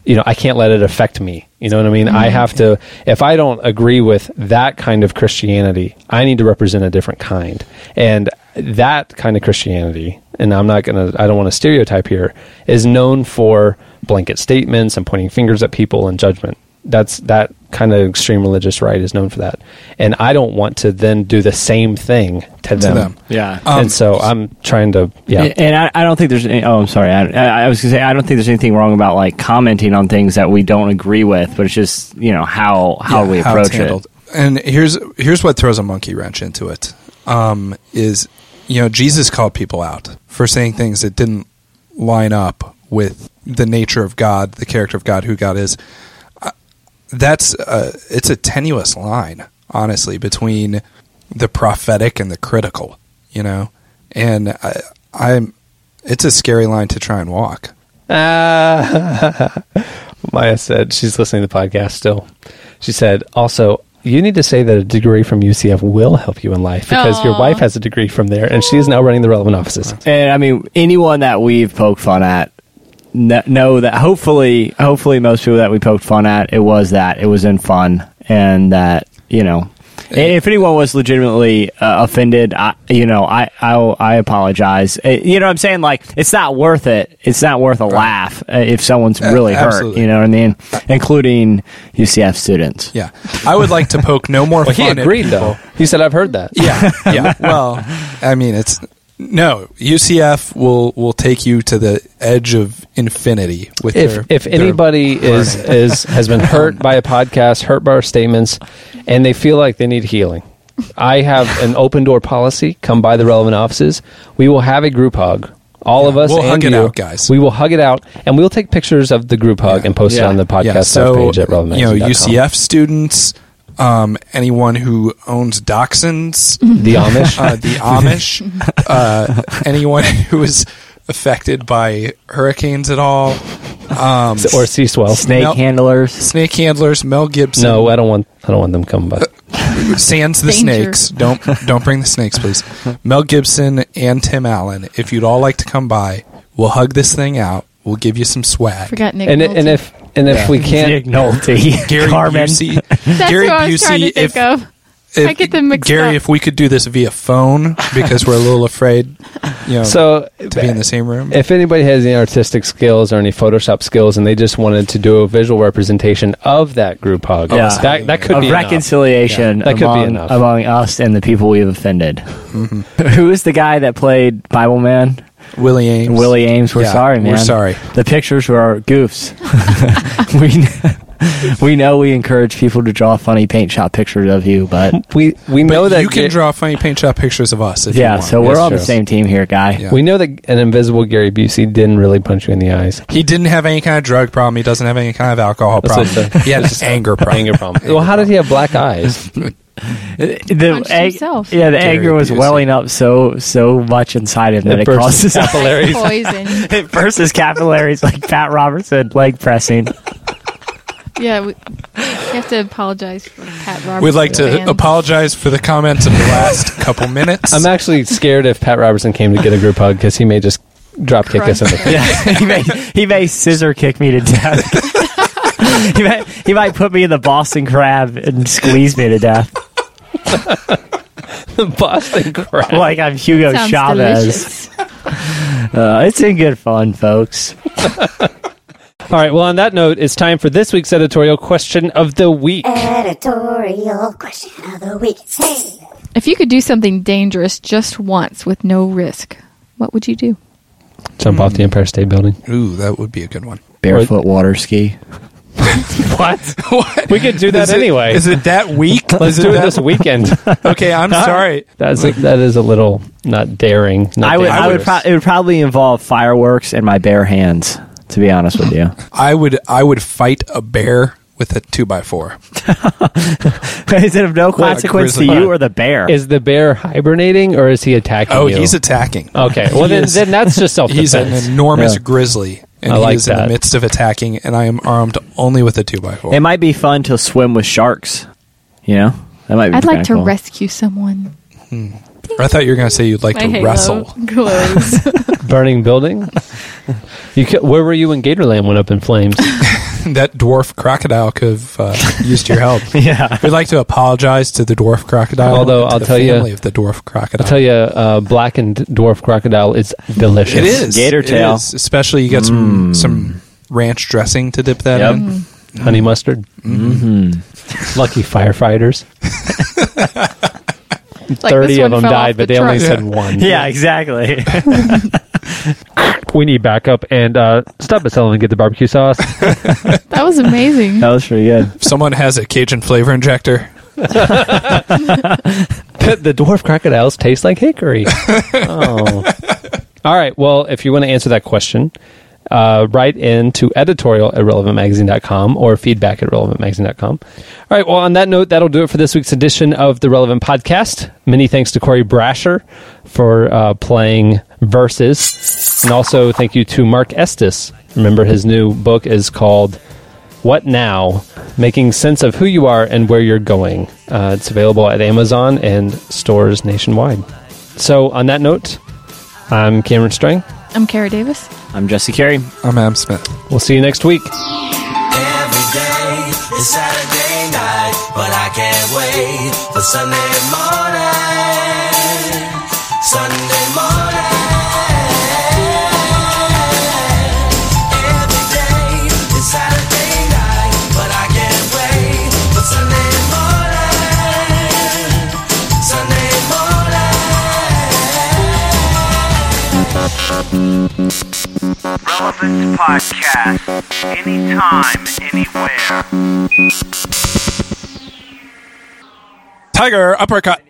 Speaker 1: you know, I can't let it affect me. You know what I mean? I mm-hmm. have to, if I don't agree with that kind of Christianity, I need to represent a different kind. And that kind of Christianity, and I'm not going to, I don't want to stereotype here, is known for blanket statements and pointing fingers at people and judgment. That's that kind of extreme religious right is known for that. And I don't want to then do the same thing to them.
Speaker 3: them.
Speaker 4: Yeah.
Speaker 3: Um,
Speaker 1: and so I'm trying to, yeah.
Speaker 4: And, and I, I don't think there's any. Oh, I'm sorry. I, I I was gonna say I don't think there's anything wrong about like commenting on things that we don't agree with, but it's just you know how how
Speaker 3: Yeah,
Speaker 4: we
Speaker 3: it's
Speaker 4: approach it.
Speaker 3: And here's here's what throws a monkey wrench into it. Um, is you know Jesus called people out for saying things that didn't line up with the nature of God, the character of God, who God is. Uh, That's uh, it's a tenuous line, honestly, between the prophetic and the critical. You know, and I, I'm it's a scary line to try and walk.
Speaker 1: Ah. Maya said she's listening to the podcast still. She said also you need to say that a degree from UCF will help you in life because your wife has a degree from there and she is now running the relevant offices.
Speaker 4: And I mean, anyone that we've poked fun at know that hopefully, hopefully, most people that we poked fun at, it was that. It was in fun, and that you know, and if anyone was legitimately uh, offended, I, you know, I, I I apologize. Uh, You know what I'm saying? Like, it's not worth it. It's not worth a laugh uh, if someone's
Speaker 3: Yeah,
Speaker 4: really hurt. You know what I mean? Including UCF students.
Speaker 3: Yeah, I would like to poke no more
Speaker 1: Well, he
Speaker 3: fun. at
Speaker 1: agreed
Speaker 3: people.
Speaker 1: though. He said, "I've heard that."
Speaker 3: Yeah, yeah. Well, I mean, it's no UCF will will take you to the edge of infinity with
Speaker 1: if
Speaker 3: their,
Speaker 1: if
Speaker 3: their
Speaker 1: anybody is is has been hurt by a podcast, hurt by our statements, and they feel like they need healing, I have an open door policy. Come by the relevant offices. We will have a group hug. All of us,
Speaker 3: we'll
Speaker 1: and
Speaker 3: hug it out, guys.
Speaker 1: We will hug it out, and we'll take pictures of the group hug
Speaker 3: Yeah.
Speaker 1: and post it on the podcast
Speaker 3: yeah, so
Speaker 1: page at relevant.
Speaker 3: you know UCF students, um, anyone who owns dachshunds,
Speaker 1: the Amish.
Speaker 3: uh, the Amish, uh, anyone who is affected by hurricanes at all. Um,
Speaker 1: or sea swell.
Speaker 4: Snake
Speaker 3: Mel-
Speaker 4: handlers.
Speaker 3: snake handlers, Mel Gibson.
Speaker 1: No, I don't want. I don't want them coming by.
Speaker 3: Sans the
Speaker 2: Danger.
Speaker 3: snakes. Don't don't bring the snakes, please. Mel Gibson and Tim Allen. If you'd all like to come by, we'll hug this thing out. We'll give you some swag.
Speaker 2: Forgot Nick.
Speaker 1: And
Speaker 2: Nolte.
Speaker 1: and if and if we can't, Nick
Speaker 4: Nolte.
Speaker 3: Gary
Speaker 4: Carmen.
Speaker 3: Busey.
Speaker 2: That's
Speaker 3: Gary
Speaker 2: who I was trying to
Speaker 3: Busey.
Speaker 2: think
Speaker 3: If,
Speaker 2: of.
Speaker 3: if
Speaker 2: I get them mixed
Speaker 3: Gary,
Speaker 2: up.
Speaker 3: if we could do this via phone because we're a little afraid, you know,
Speaker 1: so
Speaker 3: to be in the same room.
Speaker 1: if anybody has any artistic skills or any Photoshop skills, and they just wanted to do a visual representation of that group hug,
Speaker 4: Yeah.
Speaker 1: that that could
Speaker 4: of
Speaker 1: be enough.
Speaker 4: reconciliation
Speaker 1: Yeah, that could be
Speaker 4: among,
Speaker 1: enough.
Speaker 4: among us and the people we've offended. Mm-hmm. Who is the guy that played Bible Man?
Speaker 3: Willie Aames.
Speaker 4: Willie Aames. We're
Speaker 3: Yeah,
Speaker 4: sorry, man.
Speaker 3: we're sorry.
Speaker 4: The pictures were goofs. we we know we encourage people to draw funny paint shop pictures of you, but
Speaker 1: We we know that
Speaker 3: you can
Speaker 1: Ga-
Speaker 3: draw funny paint shop pictures of us if you
Speaker 4: yeah.
Speaker 3: want.
Speaker 4: So we're
Speaker 1: That's
Speaker 4: on the same team here, guy.
Speaker 3: Yeah.
Speaker 1: We know that an invisible Gary Busey didn't really punch you in the eyes.
Speaker 3: He didn't have any kind of drug problem. He doesn't have any kind of alcohol
Speaker 1: That's
Speaker 3: problem.
Speaker 1: what I.
Speaker 3: He had an anger problem.
Speaker 1: Anger problem. well, how did he have black eyes?
Speaker 4: The
Speaker 2: Punched
Speaker 4: yeah, the
Speaker 3: Gary
Speaker 4: anger was
Speaker 3: Busey.
Speaker 4: welling up so so much inside him that
Speaker 1: It
Speaker 4: it
Speaker 1: burst
Speaker 4: caused his
Speaker 1: capillaries.
Speaker 2: Poison.
Speaker 4: it burst his capillaries like Pat Robertson leg pressing.
Speaker 2: Yeah, we, we have to apologize for Pat Robertson.
Speaker 3: We'd like to
Speaker 2: fans.
Speaker 3: apologize for the comments of the last couple minutes.
Speaker 1: I'm actually scared if Pat Robertson came to get a group hug because he may just drop kick us in the face.
Speaker 4: Yeah, he may he may scissor kick me to death. he might he might put me in the Boston Crab and squeeze me to death, the
Speaker 1: Boston crab.
Speaker 4: like I'm Hugo
Speaker 2: Sounds
Speaker 4: Chavez. Uh, it's in good fun, folks.
Speaker 1: All right. Well, on that note, it's time for this week's editorial question of the week.
Speaker 10: Editorial question of the week. Hey.
Speaker 2: If you could do something dangerous just once with no risk, what would you do?
Speaker 1: Jump off the Empire State Building.
Speaker 3: Ooh, that would be a good one.
Speaker 4: Barefoot water ski.
Speaker 1: What?
Speaker 3: What?
Speaker 1: We could do that
Speaker 3: Is it-
Speaker 1: anyway.
Speaker 3: Is it that week?
Speaker 1: Let's
Speaker 3: Is
Speaker 1: do it
Speaker 3: that-
Speaker 1: this weekend.
Speaker 3: Okay, I'm sorry.
Speaker 1: That's a, that is a little not daring. Not
Speaker 4: I would I would pro- it would probably involve fireworks and my bare hands. To be honest with you,
Speaker 3: I would I would fight a bear with a two by four.
Speaker 4: is it of no consequence to you or the bear?
Speaker 1: Is the bear hibernating or is he attacking
Speaker 3: Oh,
Speaker 1: you?
Speaker 3: he's attacking.
Speaker 1: okay. Well, then, then that's just self defense.
Speaker 3: He's an enormous
Speaker 4: Yeah.
Speaker 3: grizzly, and
Speaker 1: I
Speaker 3: he
Speaker 1: like
Speaker 3: is in the midst of attacking, and I am armed only with a two by four.
Speaker 4: it might be fun to swim with sharks. You know, that might be.
Speaker 2: I'd like to
Speaker 4: cool.
Speaker 2: rescue someone. Hmm.
Speaker 3: I thought you were going to say you'd like
Speaker 2: My
Speaker 3: to
Speaker 2: halo
Speaker 3: wrestle.
Speaker 2: glows.
Speaker 1: Burning building. You could, where were you when Gatorland went up in flames?
Speaker 3: that dwarf crocodile could have uh, used your help.
Speaker 4: Yeah.
Speaker 3: We'd like to apologize to the dwarf crocodile.
Speaker 1: Although,
Speaker 3: and to
Speaker 1: I'll
Speaker 3: the
Speaker 1: tell you-
Speaker 3: family of the dwarf crocodile.
Speaker 1: I'll tell you, uh, blackened dwarf crocodile is delicious.
Speaker 3: it is
Speaker 4: Gator
Speaker 3: It
Speaker 4: tail.
Speaker 3: is. Especially you get some some ranch dressing to dip that
Speaker 4: Yep.
Speaker 3: in.
Speaker 1: honey mustard.
Speaker 4: Mm-hmm.
Speaker 1: Lucky firefighters.
Speaker 2: Like,
Speaker 1: Thirty of them
Speaker 2: fell off
Speaker 1: died,
Speaker 2: the
Speaker 1: but they only said one.
Speaker 4: Yeah, exactly.
Speaker 1: we need backup and uh, stop at Sullivan and get the barbecue sauce.
Speaker 2: That was amazing.
Speaker 4: that was pretty good.
Speaker 3: If someone has a Cajun flavor injector,
Speaker 1: the dwarf crocodiles taste like hickory. oh. All right. Well, if you want to answer that question, uh, write in to editorial at relevantmagazine.com or feedback at relevantmagazine.com. All right. Well, on that note, that'll do it for this week's edition of the Relevant Podcast. Many thanks to Corey Brasher for uh, playing Versus. And also thank you to Marc Estes. Remember, his new book is called what Now? Making Sense of Who You Are and Where You're Going. Uh, it's available at Amazon and stores nationwide. So, on that note, I'm Cameron Strang.
Speaker 2: I'm Cara Davis.
Speaker 4: I'm Jesse Carey.
Speaker 3: I'm Adam Smith.
Speaker 1: We'll see you next week.
Speaker 11: Every day is Saturday night, but I can't wait for Sunday morning. Sunday
Speaker 12: Relevant Podcast. Anytime, anywhere.
Speaker 3: Tiger uppercut.